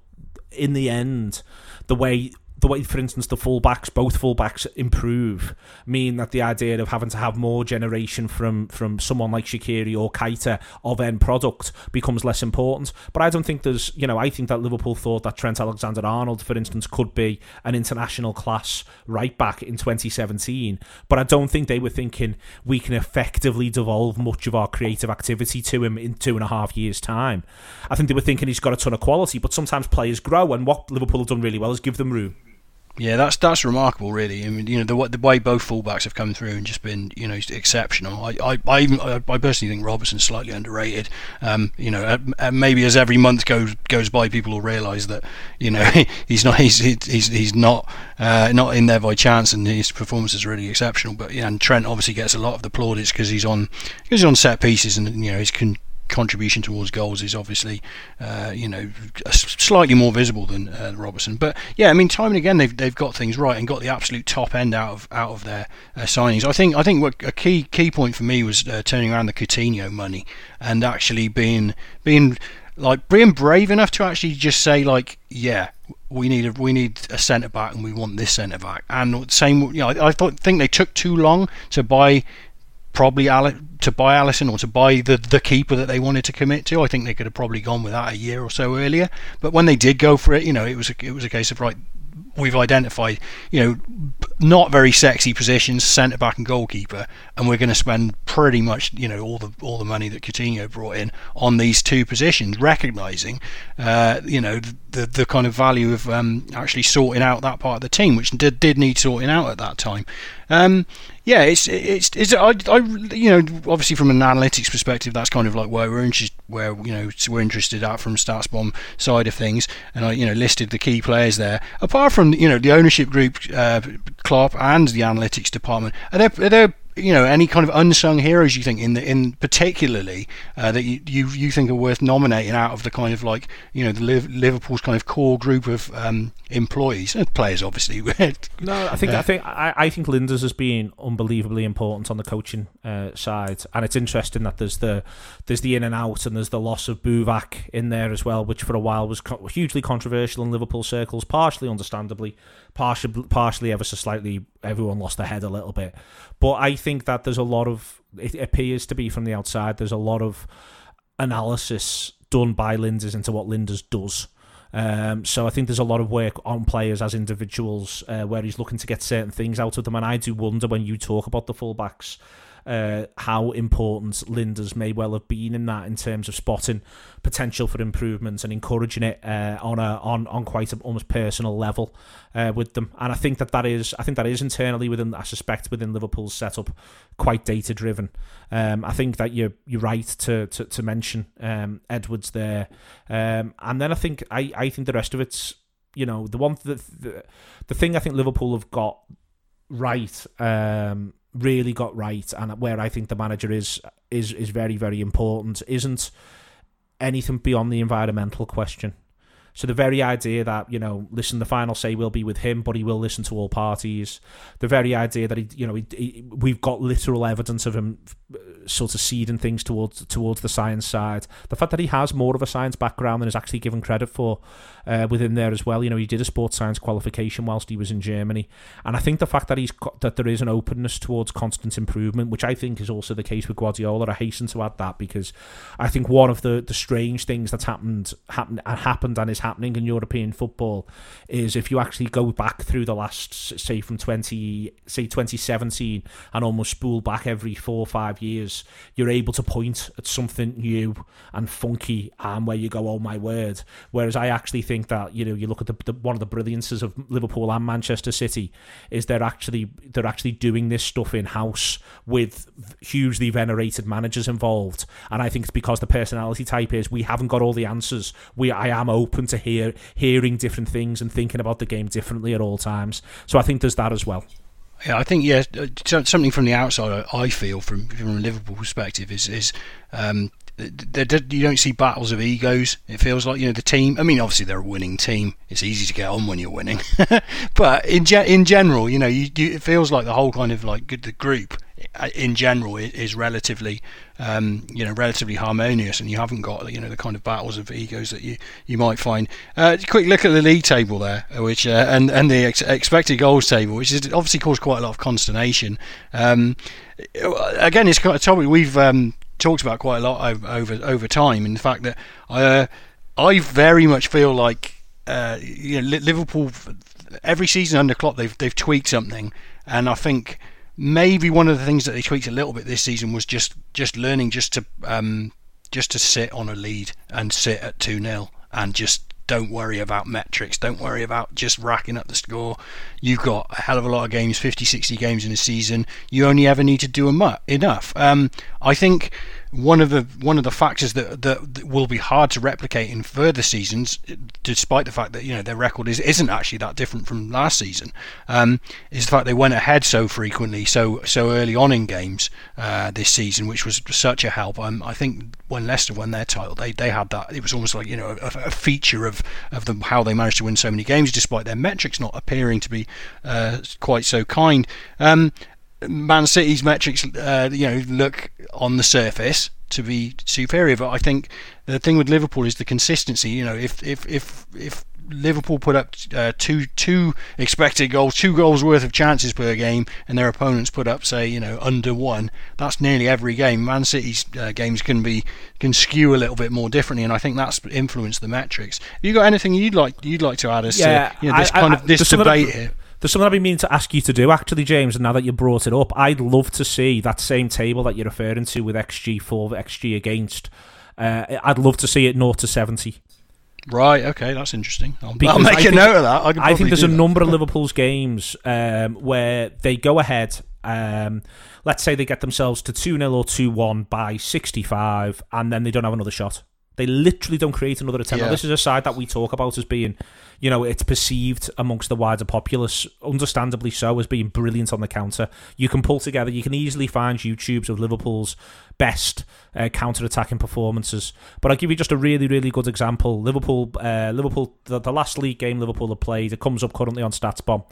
Speaker 2: in the end, the way the way, for instance, the fullbacks, both fullbacks improve, mean that the idea of having to have more generation from from someone like Shaqiri or Keita of end product becomes less important. But I don't think there's, you know, I think that Liverpool thought that Trent Alexander-Arnold, for instance, could be an international class right back in 2017. But I don't think they were thinking we can effectively devolve much of our creative activity to him in two and a half years' time. I think they were thinking he's got a ton of quality, but sometimes players grow, and what Liverpool have done really well is give them room.
Speaker 1: Yeah, that's that's remarkable, really. I mean, you know, the the way both fullbacks have come through and just been, you know, exceptional. I I I, even, I personally think Robertson's slightly underrated. Um, you know, uh, maybe as every month goes goes by, people will realise that, you know, he's not he's he's he's not uh, not in there by chance, and his performance is really exceptional. But yeah, and Trent obviously gets a lot of the plaudits because he's on because he's on set pieces and you know he's can contribution towards goals is obviously, uh, you know, slightly more visible than uh, Robertson. But yeah, I mean, time and again they've they've got things right and got the absolute top end out of out of their uh, signings. I think I think what a key key point for me was uh, turning around the Coutinho money and actually being being like being brave enough to actually just say like, yeah, we need a we need a centre back and we want this centre back. And same, you know, I, I thought think they took too long to buy probably to buy Alisson or to buy the the keeper that they wanted to commit to. I think they could have probably gone with that a year or so earlier. But when they did go for it, you know, it was a, it was a case of right, we've identified, you know, not very sexy positions, centre back and goalkeeper, and we're going to spend pretty much, you know, all the all the money that Coutinho brought in on these two positions, recognizing, uh, you know, the the kind of value of um, actually sorting out that part of the team, which did did need sorting out at that time. Um, yeah, it's it's it's I, I you know obviously from an analytics perspective that's kind of like where we're interested where you know we're interested at from StatsBomb side of things, and I you know listed the key players there. Apart from you know the ownership group, uh, Klopp and the analytics department, are there are there you know any kind of unsung heroes you think in the in particularly uh, that you, you you think are worth nominating out of the kind of like you know the Liverpool's kind of core group of um, employees and players obviously
Speaker 2: no I think uh, I think I, I think Lijnders has been unbelievably important on the coaching uh, side and it's interesting that there's the there's the in and out and there's the loss of Buvac in there as well which for a while was co- hugely controversial in Liverpool circles partially understandably partially partially ever so slightly everyone lost their head a little bit but I think that there's a lot of it appears to be from the outside. There's a lot of analysis done by Lijnders into what Lijnders does. Um, so I think there's a lot of work on players as individuals uh, where he's looking to get certain things out of them. And I do wonder when you talk about the fullbacks uh, how important Lijnders may well have been in that in terms of spotting potential for improvements and encouraging it uh, on a on on quite an almost personal level uh, with them. And I think that that is I think that is internally within I suspect within Liverpool's setup quite data driven. Um, I think that you're you're right to to, to mention um, Edwards there, um, and then I think I, I think the rest of it's you know the one the, the, the thing I think Liverpool have got right um, really got right, and where I think the manager is is is very very important isn't anything beyond the environmental question. So the very idea that you know, listen, the final say will be with him, but he will listen to all parties. The very idea that he, you know, he, he, we've got literal evidence of him uh, sort of seeding things towards towards the science side. The fact that he has more of a science background than is actually given credit for uh, within there as well. You know, he did a sports science qualification whilst he was in Germany, and I think the fact that he's that there is an openness towards constant improvement, which I think is also the case with Guardiola. I hasten to add that because I think one of the the strange things that's happened happened happened and is happening in European football is if you actually go back through the last say from 20 say 2017 and almost spool back every four or five years you're able to point at something new and funky and where you go oh my word whereas I actually think that you know you look at the, the one of the brilliances of Liverpool and Manchester City is they're actually they're actually doing this stuff in house with hugely venerated managers involved and I think it's because the personality type is we haven't got all the answers we I am open to hear hearing different things and thinking about the game differently at all times. So I think there's that as well.
Speaker 1: Yeah, I think yeah, uh, something from the outside I feel from from a Liverpool perspective is is um, you don't see battles of egos. It feels like you know the team. I mean, obviously they're a winning team. It's easy to get on when you're winning, but in ge- in general, you know, you, you, it feels like the whole kind of like the group uh, in general is relatively um, you know relatively harmonious and you haven't got you know the kind of battles of egos that you, you might find uh, quick look at the league table there which uh, and and the ex- expected goals table which is obviously caused quite a lot of consternation um, again it's a topic we've um, talked about quite a lot over over time in the fact that uh, I very much feel like uh, you know Liverpool every season under Klopp they've they've tweaked something and I think maybe one of the things that they tweaked a little bit this season was just just learning just to um, just to sit on a lead and sit at 2 0 and just don't worry about metrics don't worry about just racking up the score. You've got a hell of a lot of games 50 60 games in a season. You only ever need to do enough. Um, i think one of the one of the factors that, that, will be hard to replicate in further seasons, despite the fact that you know their record is isn't actually that different from last season, um, is the fact they went ahead so frequently, so so early on in games uh, this season, which was such a help. Um, I think when Leicester won their title, they, they had that. It was almost like you know a, a feature of of them how they managed to win so many games, despite their metrics not appearing to be uh, quite so kind. Um, Man City's metrics, uh, you know, look on the surface to be superior, but I think the thing with Liverpool is the consistency. You know, if if if if Liverpool put up uh, two two expected goals, two goals worth of chances per game, and their opponents put up say you know under one. That's nearly every game. Man City's uh, games can be can skew a little bit more differently, and I think that's influenced the metrics. Have you got anything you'd like you'd like to add as yeah, to you know, this I, kind I, of this debate here?
Speaker 2: There's something I've been meaning to ask you to do, actually, James. And now that you brought it up, I'd love to see that same table that you're referring to with XG for, XG against. Uh, I'd love to see it 0 to 70.
Speaker 1: Right. Okay, that's interesting. I'll, I'll make think, a note of that.
Speaker 2: I, I think there's a that. number of Liverpool's games um, where they go ahead. Um, let's say they get themselves to 2 0 or 2 1 by 65, and then they don't have another shot. They literally don't create another attempt. Yeah. Now, this is a side that we talk about as being, you know, it's perceived amongst the wider populace, understandably so, as being brilliant on the counter. You can pull together, you can easily find YouTubes of Liverpool's best uh, counter-attacking performances. But I'll give you just a really, really good example. Liverpool, uh, Liverpool, the, the, last league game Liverpool have played, it comes up currently on StatsBomb,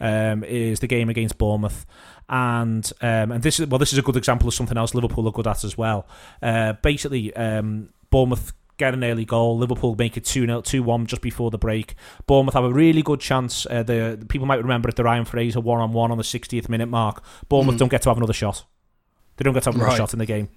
Speaker 2: um, is the game against Bournemouth. And um, and this is well, this is a good example of something else Liverpool are good at as well. Uh, basically, um, Bournemouth get an early goal. Liverpool make it 2 0, 2 1 just before the break. Bournemouth have a really good chance. Uh, the, the, people might remember it the Ryan Fraser one on one on the 60th minute mark. Bournemouth mm. don't get to have another shot. They don't get to have another right. shot in the game.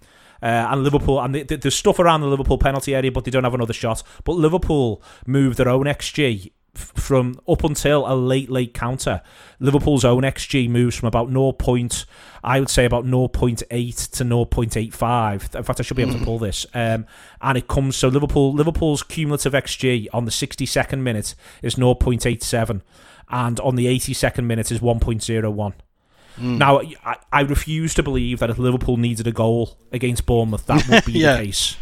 Speaker 2: Uh, and Liverpool, and the, the, there's stuff around the Liverpool penalty area, but they don't have another shot. But Liverpool move their own XG from up until a late late counter, Liverpool's own XG moves from about 0. Point, I would say about 0.8 to 0.85. In fact, I should be able to hmm. pull this. Um, and it comes so Liverpool Liverpool's cumulative XG on the 62nd minute is 0.87, and on the 82nd minute is 1.01. Mm. Now, I, I, refuse to believe that if Liverpool needed a goal against Bournemouth, that would be yeah. the case.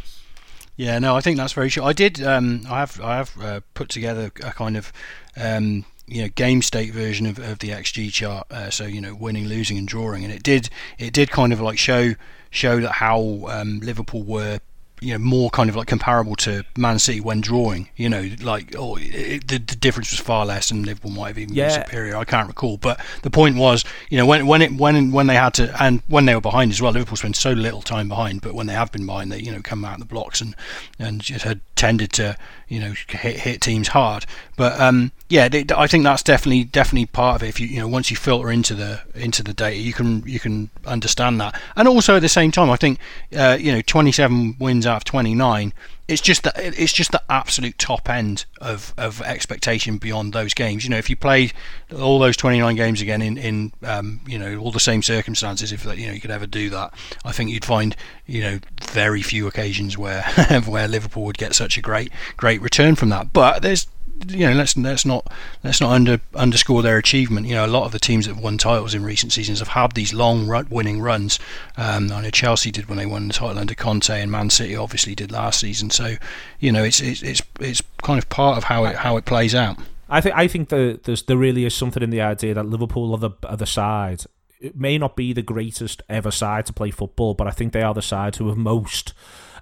Speaker 1: Yeah, no, I think that's very true. I did. Um, I have. I have uh, put together a kind of. Um, you know, game state version of, of the XG chart. Uh, so you know, winning, losing, and drawing, and it did. It did kind of like show show that how um, Liverpool were you know more kind of like comparable to Man City when drawing. You know, like oh, it, the, the difference was far less, and Liverpool might have even yeah. been superior. I can't recall, but the point was, you know, when when it when when they had to and when they were behind as well, Liverpool spent so little time behind, but when they have been behind, they you know come out of the blocks and and just had tended to you know hit, hit teams hard. But um, yeah, I think that's definitely definitely part of it. If you you know once you filter into the into the data, you can you can understand that. And also at the same time, I think uh, you know 27 wins out of 29 it's just that it's just the absolute top end of, of expectation beyond those games. You know, if you played all those 29 games again in in um, you know all the same circumstances, if you know you could ever do that, I think you'd find you know very few occasions where where Liverpool would get such a great great return from that. But there's you know let's let's not let's not under underscore their achievement. You know, a lot of the teams that have won titles in recent seasons have had these long run, winning runs. Um, I know Chelsea did when they won the title under Conte, and Man City obviously did last season. So, you know, it's it's it's, it's kind of part of how it how it plays out.
Speaker 2: I think I think that there's there really is something in the idea that Liverpool are the are the side. It may not be the greatest ever side to play football, but I think they are the side who have most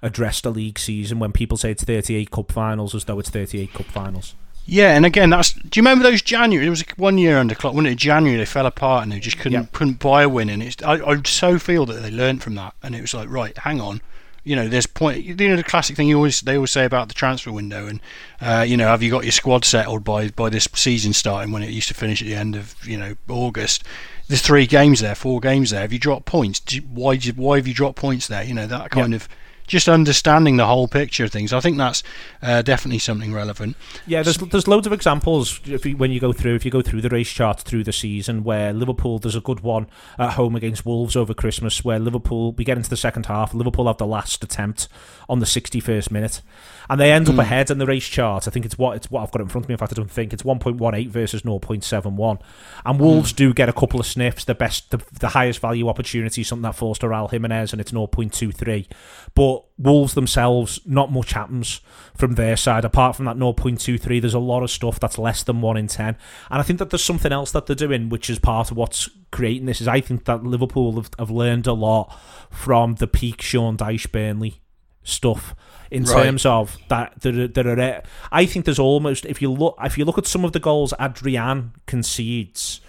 Speaker 2: addressed a league season when people say it's 38 cup finals as though it's 38 cup finals.
Speaker 1: Yeah, and again, that's. Do you remember those January? It was one year under Klopp, wasn't it? January they fell apart and they just couldn't couldn't buy a win, and it's. I, I so feel that they learned from that, and it was like, right, hang on, you know, there's point. You know, the classic thing you always they always say about the transfer window, and uh, you know, have you got your squad settled by by this season starting when it used to finish at the end of you know August? There's three games there, four games there. Have you dropped points? why did, why have you dropped points there? You know that kind of just understanding the whole picture of things. I think that's uh, definitely something relevant.
Speaker 2: Yeah, there's there's loads of examples you, when you go through if you go through the race chart through the season where Liverpool there's a good one at home against Wolves over Christmas where Liverpool we get into the second half Liverpool have the last attempt on the 61st minute and they end up mm. ahead in the race chart. I think it's what it's what I've got in front of me. In fact, I don't think it's 1.18 versus 0.71. And Wolves mm. do get a couple of sniffs. The best, the, the highest value opportunity, something that falls to Raul Jimenez, and it's 0.23. But Wolves themselves, not much happens from their side apart from that 0.23. There's a lot of stuff that's less than one in ten, and I think that there's something else that they're doing, which is part of what's creating this. Is I think that Liverpool have, have learned a lot from the peak Sean Dyche Burnley stuff in right. terms of that there, there are I think there's almost if you look if you look at some of the goals Adrian concedes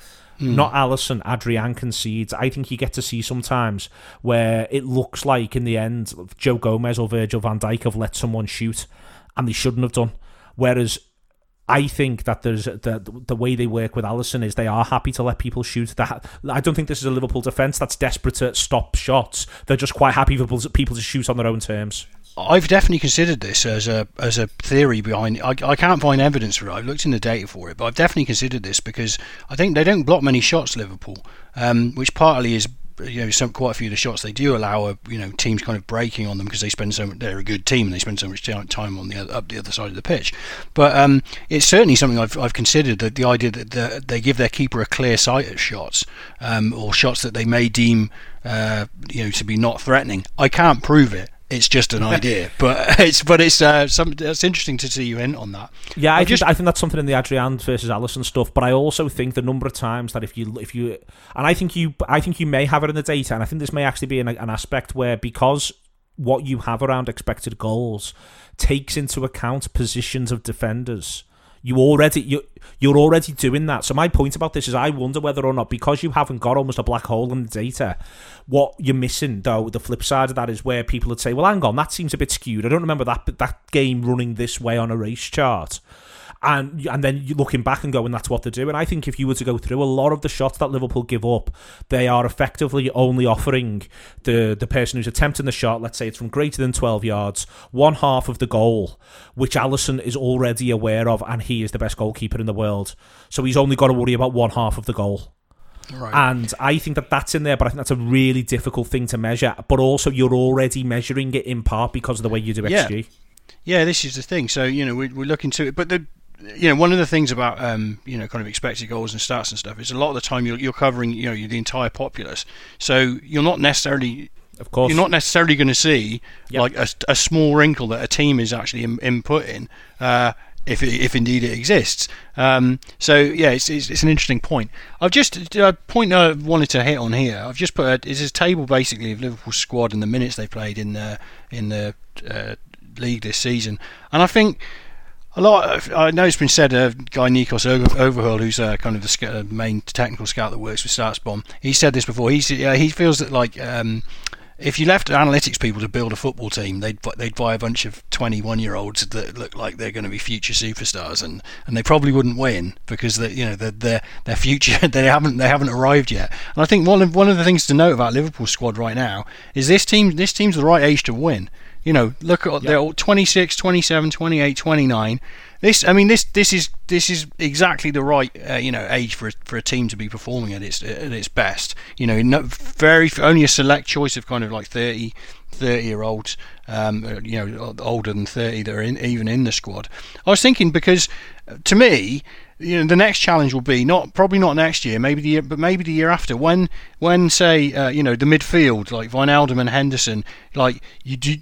Speaker 2: mm. not Alisson Adrian concedes I think you get to see sometimes where it looks like in the end Joe Gomez or Virgil van Dijk have let someone shoot and they shouldn't have done whereas I think that there's the the way they work with Alisson is they are happy to let people shoot. That I don't think this is a Liverpool defence that's desperate to stop shots. They're just quite happy for people to shoot on their own terms.
Speaker 1: I've definitely considered this as a as a theory behind. I, I can't find evidence for it. I've looked in the data for it, but I've definitely considered this because I think they don't block many shots, Liverpool, um, which partly is you know some quite a few of the shots they do allow a, you know teams kind of breaking on them because they spend so much, they're a good team and they spend so much time on the other, up the other side of the pitch. But um, it's certainly something I've, I've considered that the idea that the, they give their keeper a clear sight at shots um, or shots that they may deem uh, you know to be not threatening. I can't prove it. It's just an idea, but it's but it's uh, some, it's interesting to see you in on that.
Speaker 2: Yeah, I, just I think that's something in the Adrian versus Alisson stuff. But I also think the number of times that if you if you and I think you I think you may have it in the data, and I think this may actually be an, an aspect where because what you have around expected goals takes into account positions of defenders you already you you're already doing that. So my point about this is I wonder whether or not because you haven't got almost a black hole in the data, what you're missing though, the flip side of that is where people would say, Well hang on, that seems a bit skewed. I don't remember that that game running this way on a race chart and and then you looking back and going, that's what they're doing. I think if you were to go through a lot of the shots that Liverpool give up, they are effectively only offering the the person who's attempting the shot, let's say it's from greater than 12 yards, one half of the goal, which Alisson is already aware of, and he is the best goalkeeper in the world. So he's only got to worry about one half of the goal. Right. And I think that that's in there, but I think that's a really difficult thing to measure. But also, you're already measuring it in part because of the way you do XG.
Speaker 1: Yeah. Yeah, this is the thing. So you know, we, we're looking to it, but the you know, one of the things about um, you know, kind of expected goals and stats and stuff is a lot of the time you're, you're covering you know the entire populace, so you're not necessarily
Speaker 2: of course.
Speaker 1: You're not necessarily going to see yep. like a, a, small wrinkle that a team is actually in, inputting, uh, if if indeed it exists. Um, so yeah, it's, it's, it's an interesting point. I've just a point I wanted to hit on here. I've just put a, it's a table basically of Liverpool's squad and the minutes they played in the in the uh, league this season, and I think a lot. Of, I know it's been said. A uh, guy Nikos Overheul, who's uh, kind of the uh, main technical scout that works with StatsBomb, he said this before. He's, he feels that like um, if you left analytics people to build a football team, they'd they'd buy a bunch of 21 year olds that look like they're going to be future superstars, and, and they probably wouldn't win because they you know their their their future they haven't they haven't arrived yet. And I think one of one of the things to note about Liverpool's squad right now is this team this team's the right age to win. You know, look at yep. they're all 26, 27, 28, 29. This, I mean, this this is this is exactly the right uh, you know age for for a team to be performing at its at its best. You know, no, very only a select choice of kind of like 30, 30 year olds, um, uh, you know, older than 30 that are in, even in the squad. I was thinking because uh, to me, you know, the next challenge will be not probably not next year, maybe the year, but maybe the year after. When when say uh, you know the midfield like Wijnaldum and Henderson, like you do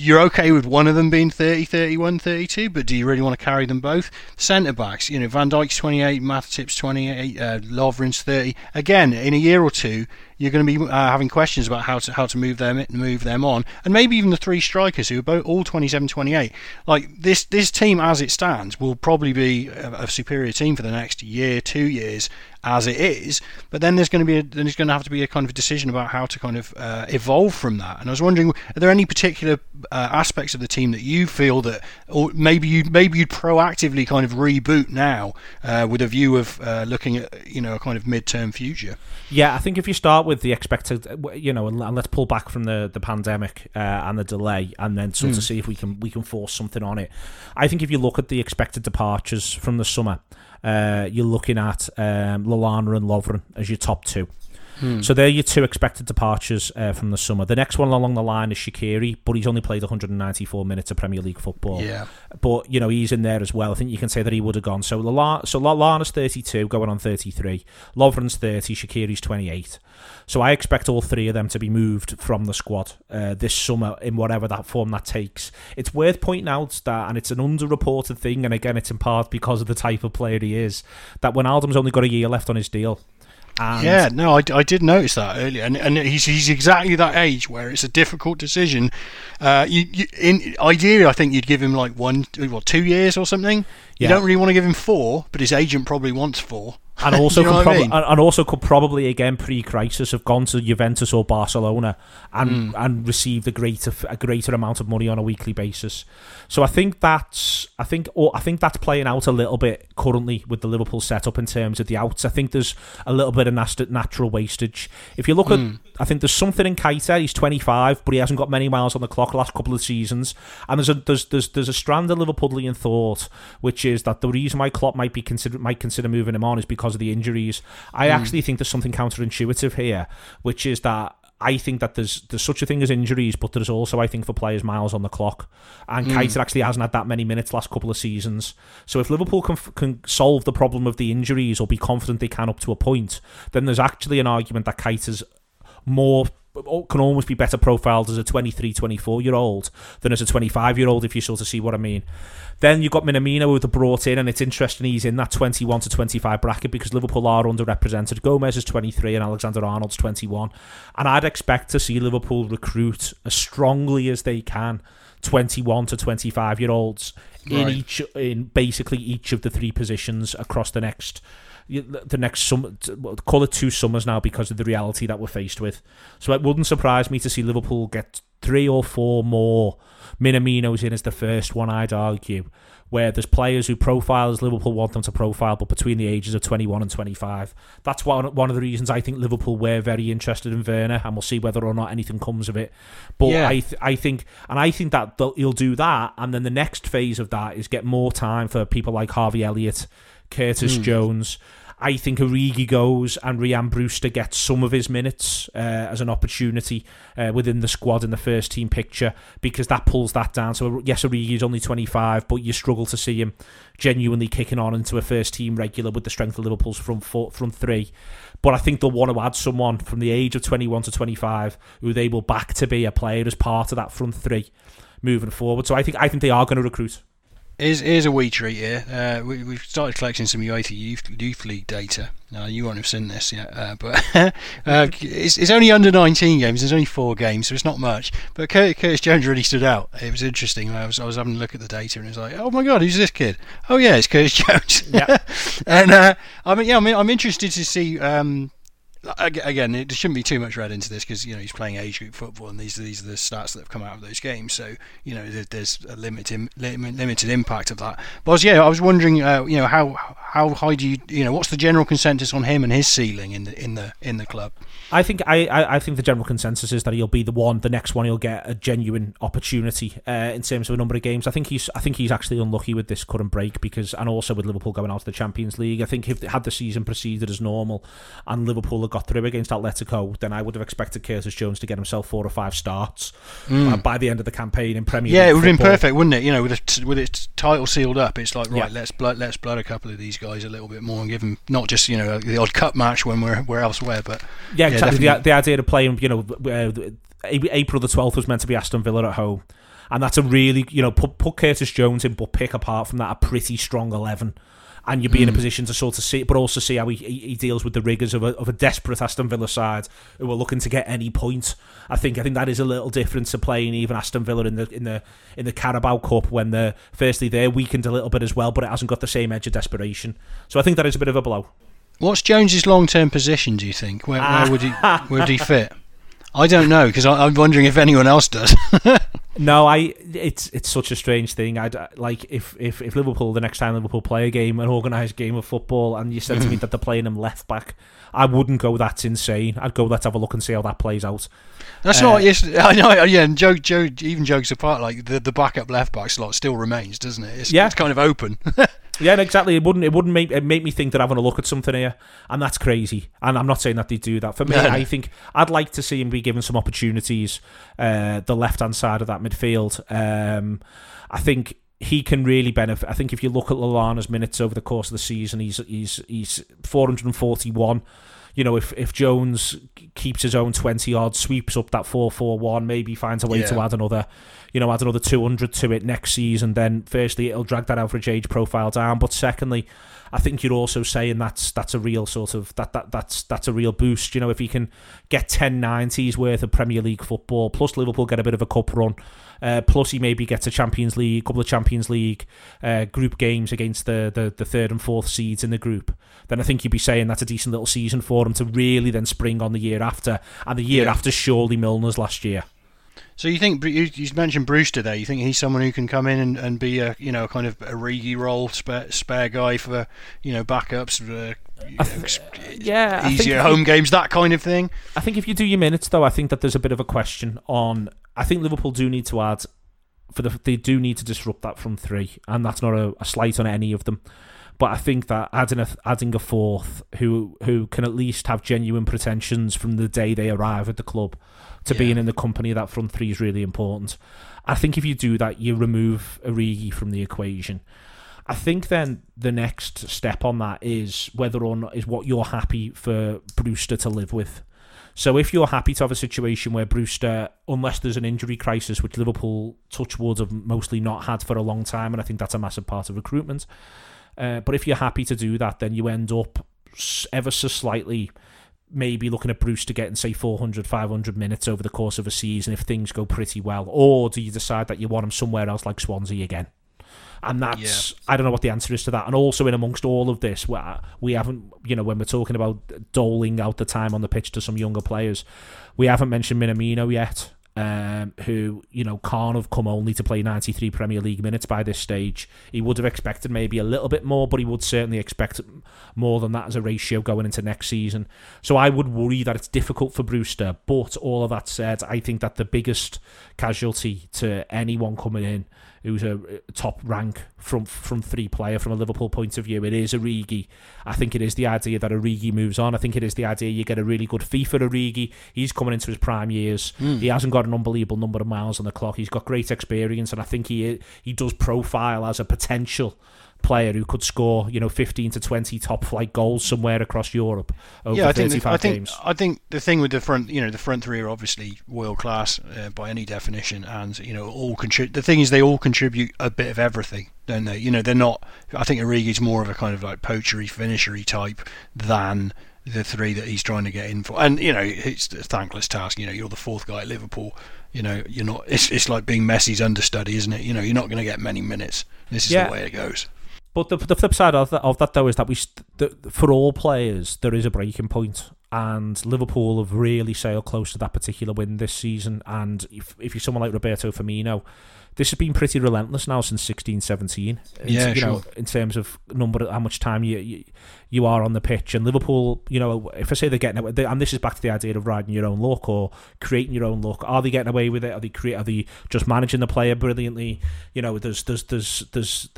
Speaker 1: you're okay with one of them being 30, 31, 32, but do you really want to carry them both? Centre backs, you know, Van Dijk's 28, Matip's 28, uh, Lovren's 30. Again, in a year or two, you're going to be uh, having questions about how to how to move them move them on, and maybe even the three strikers who are both all 27, 28. Like this this team as it stands will probably be a, a superior team for the next year, two years as it is. But then there's going to be a, then there's going to have to be a kind of decision about how to kind of uh, evolve from that. And I was wondering, are there any particular uh, aspects of the team that you feel that, or maybe you maybe you'd proactively kind of reboot now uh, with a view of uh, looking at you know a kind of mid-term future?
Speaker 2: Yeah, I think if you start with the expected, you know, and, and let's pull back from the the pandemic uh, and the delay, and then sort mm. of hmm. see if we can we can force something on it. I think if you look at the expected departures from the summer, uh, you're looking at um, Lallana and Lovren as your top two. Hmm. So they're your two expected departures uh, from the summer. The next one along the line is Shaqiri, but he's only played 194 minutes of Premier League football.
Speaker 1: Yeah.
Speaker 2: But, you know, he's in there as well. I think you can say that he would have gone. So Lallana, so Lallana's 32, going on 33. Lovren's 30, Shaqiri's 28. So I expect all three of them to be moved from the squad uh, this summer in whatever that form that takes. It's worth pointing out that, and it's an underreported thing, and again, it's in part because of the type of player he is, that when Wijnaldum's only got a year left on his deal.
Speaker 1: And yeah, no, I, I did notice that earlier, and, and he's he's exactly that age where it's a difficult decision. Uh, you, you in ideally, I think you'd give him like one, what, two years or something. Yeah. You don't really want to give him four, but his agent probably wants four.
Speaker 2: And also could prob- I mean? and also could probably again pre-crisis have gone to Juventus or Barcelona and mm. and received a greater a greater amount of money on a weekly basis. So I think that's I think or I think that's playing out a little bit currently with the Liverpool setup in terms of the outs. I think there's a little bit of natural wastage. If you look mm. at hmm. I think there's something in Keita. He's 25, but he hasn't got many miles on the clock the last couple of seasons. And there's a there's there's there's a strand of Liverpoolian thought, which is that the reason why Klopp might be consider might consider moving him on is because of the injuries. I mm. actually think there's something counterintuitive here, which is that I think that there's there's such a thing as injuries, but there's also I think for players miles on the clock. And mm. Keita actually hasn't had that many minutes last couple of seasons. So if Liverpool can can solve the problem of the injuries or be confident they can up to a point, then there's actually an argument that Keita's more can almost be better profiled as a 23, 24 year old than as a 25 year old, if you sort of see what I mean. Then you've got Minamino who they brought in, and it's interesting he's in that 21 to 25 bracket because Liverpool are underrepresented. Gomez is 23 and Alexander Arnold's 21. And I'd expect to see Liverpool recruit as strongly as they can 21 to 25 year olds in right. each in basically each of the three positions across the next the next summer, call it two summers now because of the reality that we're faced with. So it wouldn't surprise me to see Liverpool get three or four more Minaminos in as the first one, I'd argue, where there's players who profile as Liverpool want them to profile, but between the ages of 21 and 25. That's one, one of the reasons I think Liverpool were very interested in Werner, and we'll see whether or not anything comes of it. But yeah. I, th- I think, and I think that he'll do that, and then the next phase of that is get more time for people like Harvey Elliott, Curtis mm. Jones, I think Origi goes and Ryan Brewster gets some of his minutes uh, as an opportunity uh, within the squad in the first team picture because that pulls that down. So yes, Origi is only 25, but you struggle to see him genuinely kicking on into a first team regular with the strength of Liverpool's front four, front three. But I think they'll want to add someone from the age of 21 to 25 who they will back to be a player as part of that front three moving forward. So I think I think they are going to recruit.
Speaker 1: Here's, here's a wee treat here. Uh, we, have started collecting some UEFA Youth, Youth League data. Now, you won't have seen this yet, uh, but uh, it's, it's, only under 19 games. There's only four games, so it's not much. But Curtis, Curtis Jones really stood out. It was interesting. I was, I was having a look at the data and it was like, oh my God, who's this kid? Oh, yeah, it's Curtis Jones. Yeah. and uh, I mean, yeah, I mean, I'm interested to see. Um, again, there shouldn't be too much read into this because you know he's playing age group football, and these these are the stats that have come out of those games. So you know there's a limited limited impact of that. But I yeah, I was wondering, uh, you know, how how high do you you know what's the general consensus on him and his ceiling in the in the in the club?
Speaker 2: I think I, I, think the general consensus is that he'll be the one. The next one he'll get a genuine opportunity uh, in terms of a number of games. I think he's I think he's actually unlucky with this current break because and also with Liverpool going out to the Champions League. I think if had the season proceeded as normal and Liverpool got through against Atletico, then I would have expected Curtis Jones to get himself four or five starts mm. by the end of the campaign in Premier.
Speaker 1: Yeah,
Speaker 2: League
Speaker 1: it would have been perfect, wouldn't it? You know, with it, with its title sealed up, it's like right, yeah. let's blood let's blood a couple of these guys a little bit more and give them not just you know the odd cup match when we're we're elsewhere, but
Speaker 2: yeah, exactly. The, the idea of playing, you know, uh, April the 12th was meant to be Aston Villa at home. And that's a really, you know, put, put Curtis Jones in, but pick apart from that a pretty strong 11 and you'd be mm. in a hmm. position to sort of see, but also see how he, he deals with the rigors of a, of a desperate Aston Villa side who are looking to get any point. I think I think that is a little different to playing even Aston Villa in the in the in the Carabao Cup when they're firstly they're weakened a little bit as well, but it hasn't got the same edge of desperation. So I think that is a bit of a blow.
Speaker 1: What's Jones's long-term position? Do you think? Where, where would he where would he fit? I don't know because I'm wondering if anyone else does.
Speaker 2: no, I. It's it's such a strange thing. I'd like if, if if Liverpool the next time Liverpool play a game, an organised game of football, and you said to me that they're playing him left back, I wouldn't go. That's insane. I'd go. Let's have a look and see how that plays out.
Speaker 1: That's uh, not. Yes, I know. Yeah, and Joe, Joe, even jokes apart, like the the backup left back slot still remains, doesn't it? It's, yeah. it's kind of open.
Speaker 2: Yeah, exactly. It wouldn't. It wouldn't make it make me think that having a look at something here, and that's crazy. And I'm not saying that they do that. For me, I think I'd like to see him be given some opportunities. Uh, the left hand side of that midfield. Um, I think he can really benefit. I think if you look at Lallana's minutes over the course of the season, he's he's he's 441 you know, if if Jones keeps his own twenty odd, sweeps up that four four one, maybe finds a way yeah. to add another, you know, add another two hundred to it next season, then firstly it'll drag that average age profile down. But secondly, I think you're also saying that's that's a real sort of that, that that's that's a real boost. You know, if he can get 1090s worth of Premier League football, plus Liverpool get a bit of a cup run, uh, plus he maybe gets a Champions League, couple of Champions League uh, group games against the, the the third and fourth seeds in the group, then I think you'd be saying that's a decent little season for him to really then spring on the year after, and the year yeah. after surely Milner's last year.
Speaker 1: So you think you, mentioned Brewster there? You think he's someone who can come in and, and be a you know kind of a Origi role spare, spare guy for you know backups, uh, you know,
Speaker 2: yeah,
Speaker 1: easier home you, games, that kind of thing.
Speaker 2: I think if you do your minutes though, I think that there's a bit of a question on. I think Liverpool do need to add for the they do need to disrupt that from three, and that's not a, a slight on any of them. But I think that adding a adding a fourth who who can at least have genuine pretensions from the day they arrive at the club to yeah. being in the company of that front three is really important. I think if you do that, you remove Origi from the equation. I think then the next step on that is whether or not is what you're happy for Brewster to live with. So if you're happy to have a situation where Brewster, unless there's an injury crisis, which Liverpool touch wood have mostly not had for a long time, and I think that's a massive part of recruitment. Uh, but if you're happy to do that, then you end up ever so slightly maybe looking at Brewster getting say 400 500 minutes over the course of a season if things go pretty well or do you decide that you want him somewhere else like Swansea again and that's yeah. I don't know what the answer is to that and also in amongst all of this where we haven't you know when we're talking about doling out the time on the pitch to some younger players we haven't mentioned Minamino yet um, who you know can't have come only to play 93 Premier League minutes by this stage. He would have expected maybe a little bit more, but he would certainly expect more than that as a ratio going into next season. So I would worry that it's difficult for Brewster. But all of that said, I think that the biggest casualty to anyone coming in who's a top rank from from three player from a Liverpool point of view. It is Origi. I think it is the idea that Origi moves on. I think it is the idea you get a really good fee for Origi. He's coming into his prime years. Mm. He hasn't got an unbelievable number of miles on the clock. He's got great experience, and I think he he does profile as a potential player who could score, you know, 15 to 20 top flight goals somewhere across Europe over yeah, I think 35
Speaker 1: the, I think,
Speaker 2: games.
Speaker 1: I think the thing with the front, you know, the front three are obviously world class uh, by any definition, and you know, all contribute. The thing is, they all contribute a bit of everything, don't they? You know, they're not. I think Origi's more of a kind of like poachery, finishery type than the three that he's trying to get in for. And you know, it's a thankless task. You know, you're the fourth guy at Liverpool. You know, you're not. It's it's like being Messi's understudy, isn't it? You know, you're not going to get many minutes. This is yeah. the way it goes.
Speaker 2: But the, the flip side of that, of that though is that we the, for all players there is a breaking point, and Liverpool have really sailed close to that particular win this season. And if if you're someone like Roberto Firmino, this has been pretty relentless now since 16 17
Speaker 1: yeah
Speaker 2: you
Speaker 1: sure.
Speaker 2: know in terms of number how much time you, you, you are on the pitch. And Liverpool you know if I say they're getting away and this is back to the idea of riding your own luck or creating your own luck are they getting away with it? Are they create are they just managing the player brilliantly? You know there's there's there's there's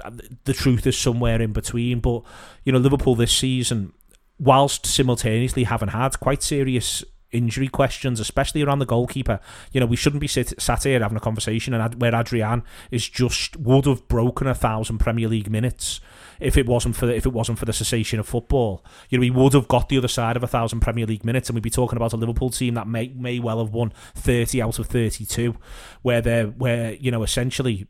Speaker 2: the truth is somewhere in between. But you know Liverpool this season whilst simultaneously having had quite serious injury questions, especially around the goalkeeper. You know, we shouldn't be sit, sat here having a conversation and where Adrian is just would have broken a thousand Premier League minutes if it wasn't for the, if it wasn't for the cessation of football. You know, he would have got the other side of a thousand Premier League minutes, and we'd be talking about a Liverpool team that may may well have won thirty out of thirty two, where they're where you know essentially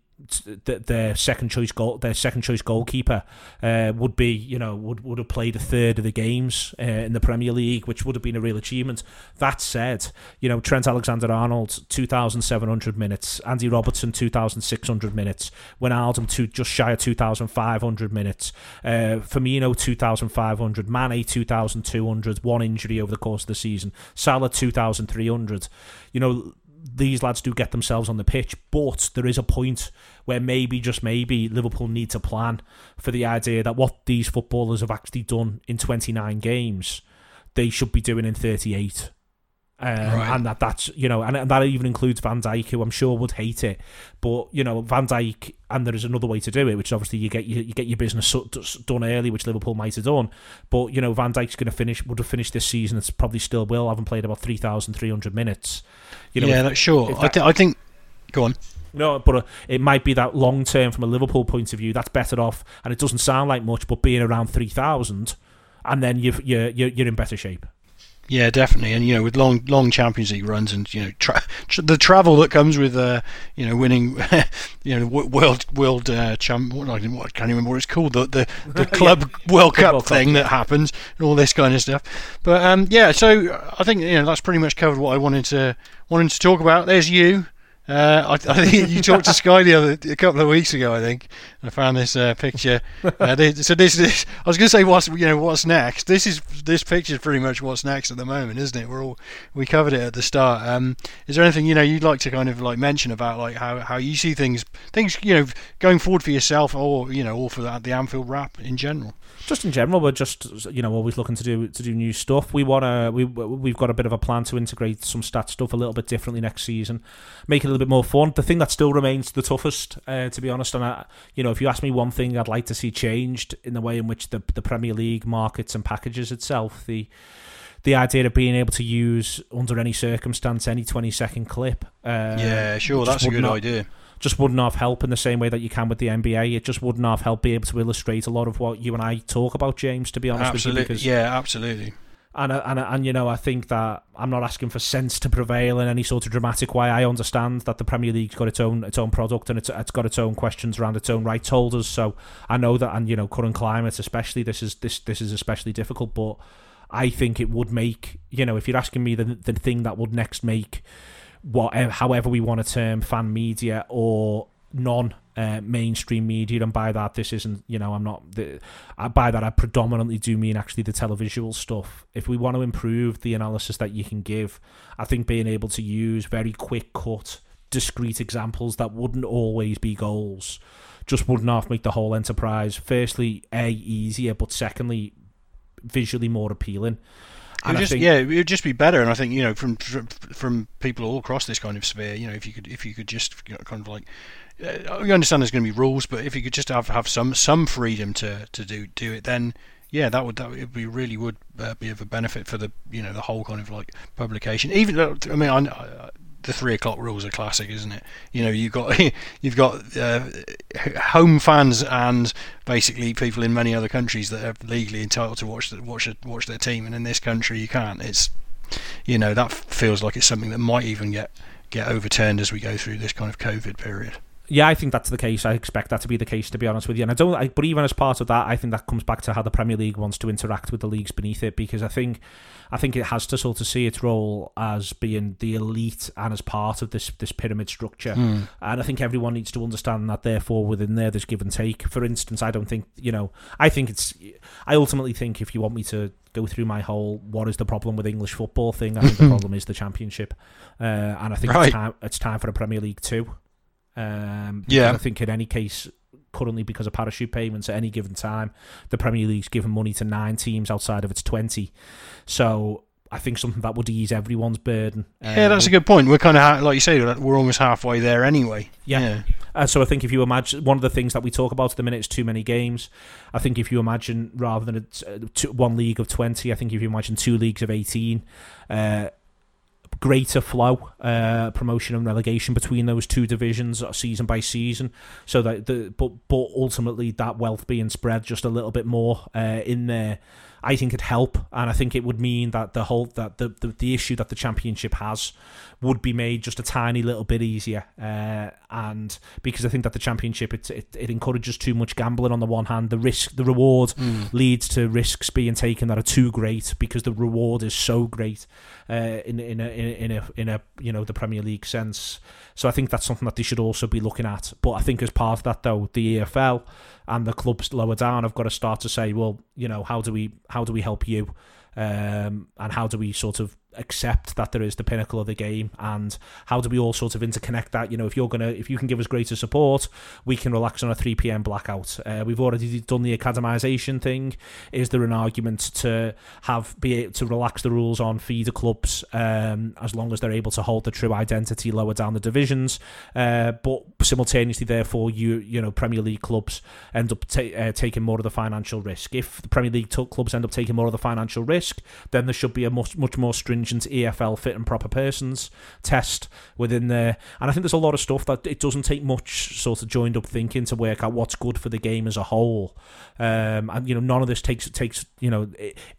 Speaker 2: their second choice goal, their second choice goalkeeper uh, would be, you know, would would have played a third of the games uh, in the Premier League, which would have been a real achievement. That said, you know, Trent Alexander-Arnold, two thousand seven hundred minutes, Andy Robertson, two thousand six hundred minutes, Wijnaldum, two just shy of two thousand five hundred minutes, uh, Firmino, two thousand five hundred, Mane, two thousand two hundred, one injury over the course of the season, Salah, two thousand three hundred. You know, these lads do get themselves on the pitch, but there is a point where maybe, just maybe, Liverpool need to plan for the idea that what these footballers have actually done in 29 games, they should be doing in 38. Um, right. And that that's you know, and, and, that even includes Van Dijk, who I'm sure would hate it. But you know, Van Dijk, and there is another way to do it, which is obviously you get you, you get your business done early, which Liverpool might have done. But you know, Van Dijk's going to finish, would have finished this season. It's probably still will. Haven't played about three thousand three hundred minutes.
Speaker 1: You know, yeah, if, that's sure. That, I, th- I think. Go on.
Speaker 2: No, but uh, it might be that long term from a Liverpool point of view. That's better off, and it doesn't sound like much, but being around three thousand, and then you've, you're you're in better shape.
Speaker 1: Yeah, definitely, and you know, with long long Champions League runs, and you know, tra- tra- the travel that comes with, uh, you know, winning, you know, world world uh, champ. What, I can't even remember what it's called. The the, the club yeah. World Cup World thing Cup, that happens, and all this kind of stuff. But um, yeah, so I think you know that's pretty much covered what I wanted to wanted to talk about. There's you. Uh, I, I, think you talked to Sky the other a couple of weeks ago. I think I found this uh, picture. Uh, this, so this, this, I was going to say what's you know what's next. This is this picture is pretty much what's next at the moment, isn't it? We're all we covered it at the start. Um, is there anything you know you'd like to kind of like mention about like how, how you see things things you know going forward for yourself or you know or for the, Anfield Wrap in general?
Speaker 2: just in general, we're just you know always looking to do to do new stuff. We want to we we've got a bit of a plan to integrate some stat stuff a little bit differently next season, make it a little bit more fun. The thing that still remains the toughest, uh, to be honest, and I, you know if you ask me one thing I'd like to see changed in the way in which the the Premier League markets and packages itself, the the idea of being able to use under any circumstance any 20 second clip.
Speaker 1: Uh, yeah, sure, that's a good not, idea
Speaker 2: just wouldn't have help in the same way that you can with the NBA. It just wouldn't have helped be able to illustrate a lot of what you and I talk about, James. To be honest
Speaker 1: absolutely.
Speaker 2: with you, because
Speaker 1: yeah, absolutely.
Speaker 2: And, and and you know, I think that I'm not asking for sense to prevail in any sort of dramatic way. I understand that the Premier League's got its own its own product and it's it's got its own questions around its own rights holders. So I know that, and you know, current climate especially, this is this this is especially difficult. But I think it would make you know, if you're asking me the the thing that would next make whatever, however we want to term fan media or non uh, mainstream media, and by that this isn't you know I'm not the, by that I predominantly do mean actually the televisual stuff. If we want to improve the analysis that you can give, I think being able to use very quick cut, discrete examples that wouldn't always be goals just wouldn't half make the whole enterprise firstly a easier, but secondly visually more appealing.
Speaker 1: And just, think, yeah, it would just be better, and I think you know from, from, people all across this kind of sphere, you know, if you could if you could just kind of like, you understand there's going to be rules, but if you could just have, have some some freedom to, to do do it, then yeah, that would that would be really would uh, be of a benefit for the you know the whole kind of like publication. Even I mean, I, the three o'clock rules are classic, isn't it? You know, you've got you've got uh, home fans and basically people in many other countries that are legally entitled to watch the, watch watch their team, and in this country you can't. It's you know that feels like it's something that might even get get overturned as we go through this kind of COVID period.
Speaker 2: Yeah, I think that's the case. I expect that to be the case, to be honest with you. And I don't. I, but even as part of that, I think that comes back to how the Premier League wants to interact with the leagues beneath it, because I think I think it has to sort of see its role as being the elite and as part of this this pyramid structure. Mm. And I think everyone needs to understand that. Therefore, within there, there's give and take. For instance, I don't think you know. I think it's. I ultimately think if you want me to go through my whole what is the problem with English football thing, I think the problem is the Championship, uh, and I think right. it's time it's time for a Premier League too. Um, yeah, I think in any case, currently because of parachute payments at any given time. The Premier League's given money to nine teams outside of its 20. So I think something that would ease everyone's burden.
Speaker 1: Yeah, that's a good point. We're kind of, like you say, we're almost halfway there anyway.
Speaker 2: Yeah. yeah. Uh, so I think if you imagine one of the things that we talk about at the minute is too many games. I think if you imagine rather than a, uh, one league of 20, I think if you imagine two leagues of 18, uh, greater flow, uh, promotion and relegation between those two divisions uh, season by season. So that the but but ultimately that wealth being spread just a little bit more uh, in there I think it'd help, and I think it would mean that the whole that the, the, the issue that the championship has would be made just a tiny little bit easier. Uh, and because I think that the championship it, it, it encourages too much gambling on the one hand, the risk the reward mm. leads to risks being taken that are too great because the reward is so great uh, in in a, in a in a you know the Premier League sense. So I think that's something that they should also be looking at. But I think as part of that though, the EFL and the clubs lower down have got to start to say, well, you know, how do we how do we help you, um, and how do we sort of accept that there is the pinnacle of the game and how do we all sort of interconnect that? You know if you're gonna if you can give us greater support we can relax on a 3pm blackout. Uh, we've already done the academization thing. Is there an argument to have be able to relax the rules on feeder clubs um, as long as they're able to hold the true identity lower down the divisions? Uh, but simultaneously therefore you you know Premier League clubs end up ta- uh, taking more of the financial risk. If the Premier League t- clubs end up taking more of the financial risk then there should be a much much more stringent stringent EFL fit and proper persons test within there. And I think there's a lot of stuff that it doesn't take much sort of joined up thinking to work out what's good for the game as a whole. Um, and you know, none of this takes takes you know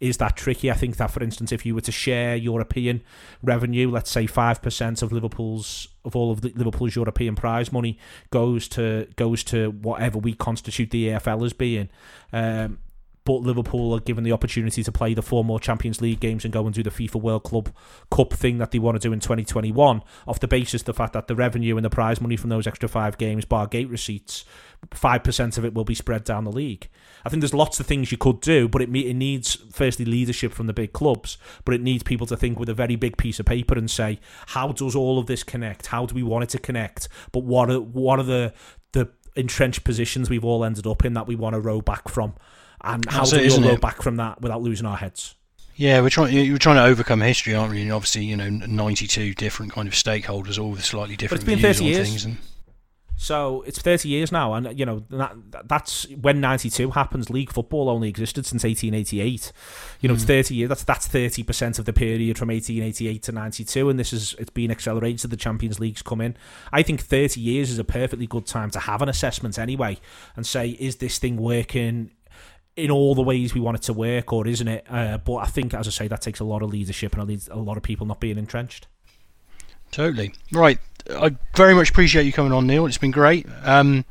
Speaker 2: is that tricky. I think that, for instance, if you were to share European revenue, let's say five percent of Liverpool's of all of the, Liverpool's European prize money goes to goes to whatever we constitute the EFL as being. Um, but Liverpool are given the opportunity to play the four more Champions League games and go and do the FIFA World Club Cup thing that they want to do in 2021 off the basis of the fact that the revenue and the prize money from those extra five games, bar gate receipts, 5% of it will be spread down the league. I think there's lots of things you could do, but it, it needs, firstly, leadership from the big clubs, but it needs people to think with a very big piece of paper and say, how does all of this connect? How do we want it to connect? But what are, what are the, the entrenched positions we've all ended up in that we want to row back from? And how That's do we all row back from that without losing our heads?
Speaker 1: Yeah, we're trying. You're trying to overcome history, aren't we? And obviously, you know, 92 different kind of stakeholders, all with slightly different been
Speaker 2: 30
Speaker 1: years.
Speaker 2: Things and so it's 30 years now, and you know that that's when 92 happens. League football only existed since 1888. You know, mm. it's hmm. 30 years. That's that's 30 percent of the period from 1888 to 92, and this is it's been accelerated. The Champions League's come in. I think 30 years is a perfectly good time to have an assessment anyway, and say, is this thing working? In all the ways we want it to work, or isn't it? Uh, but I think, as I say, that takes a lot of leadership and a lot of people not being entrenched.
Speaker 1: Totally right. I very much appreciate you coming on, Neil. It's been great. Um,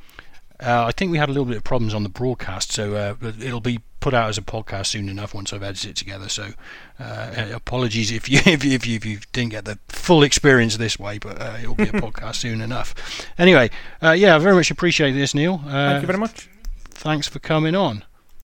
Speaker 1: uh, I think we had a little bit of problems on the broadcast, so uh, it'll be put out as a podcast soon enough once I've edited it together. So uh, apologies if you, if you, if you if you didn't get the full experience this way, but uh, it'll be a podcast soon enough. Anyway, uh, yeah, I very much appreciate this, Neil.
Speaker 2: Thank you very much.
Speaker 1: Thanks for coming on.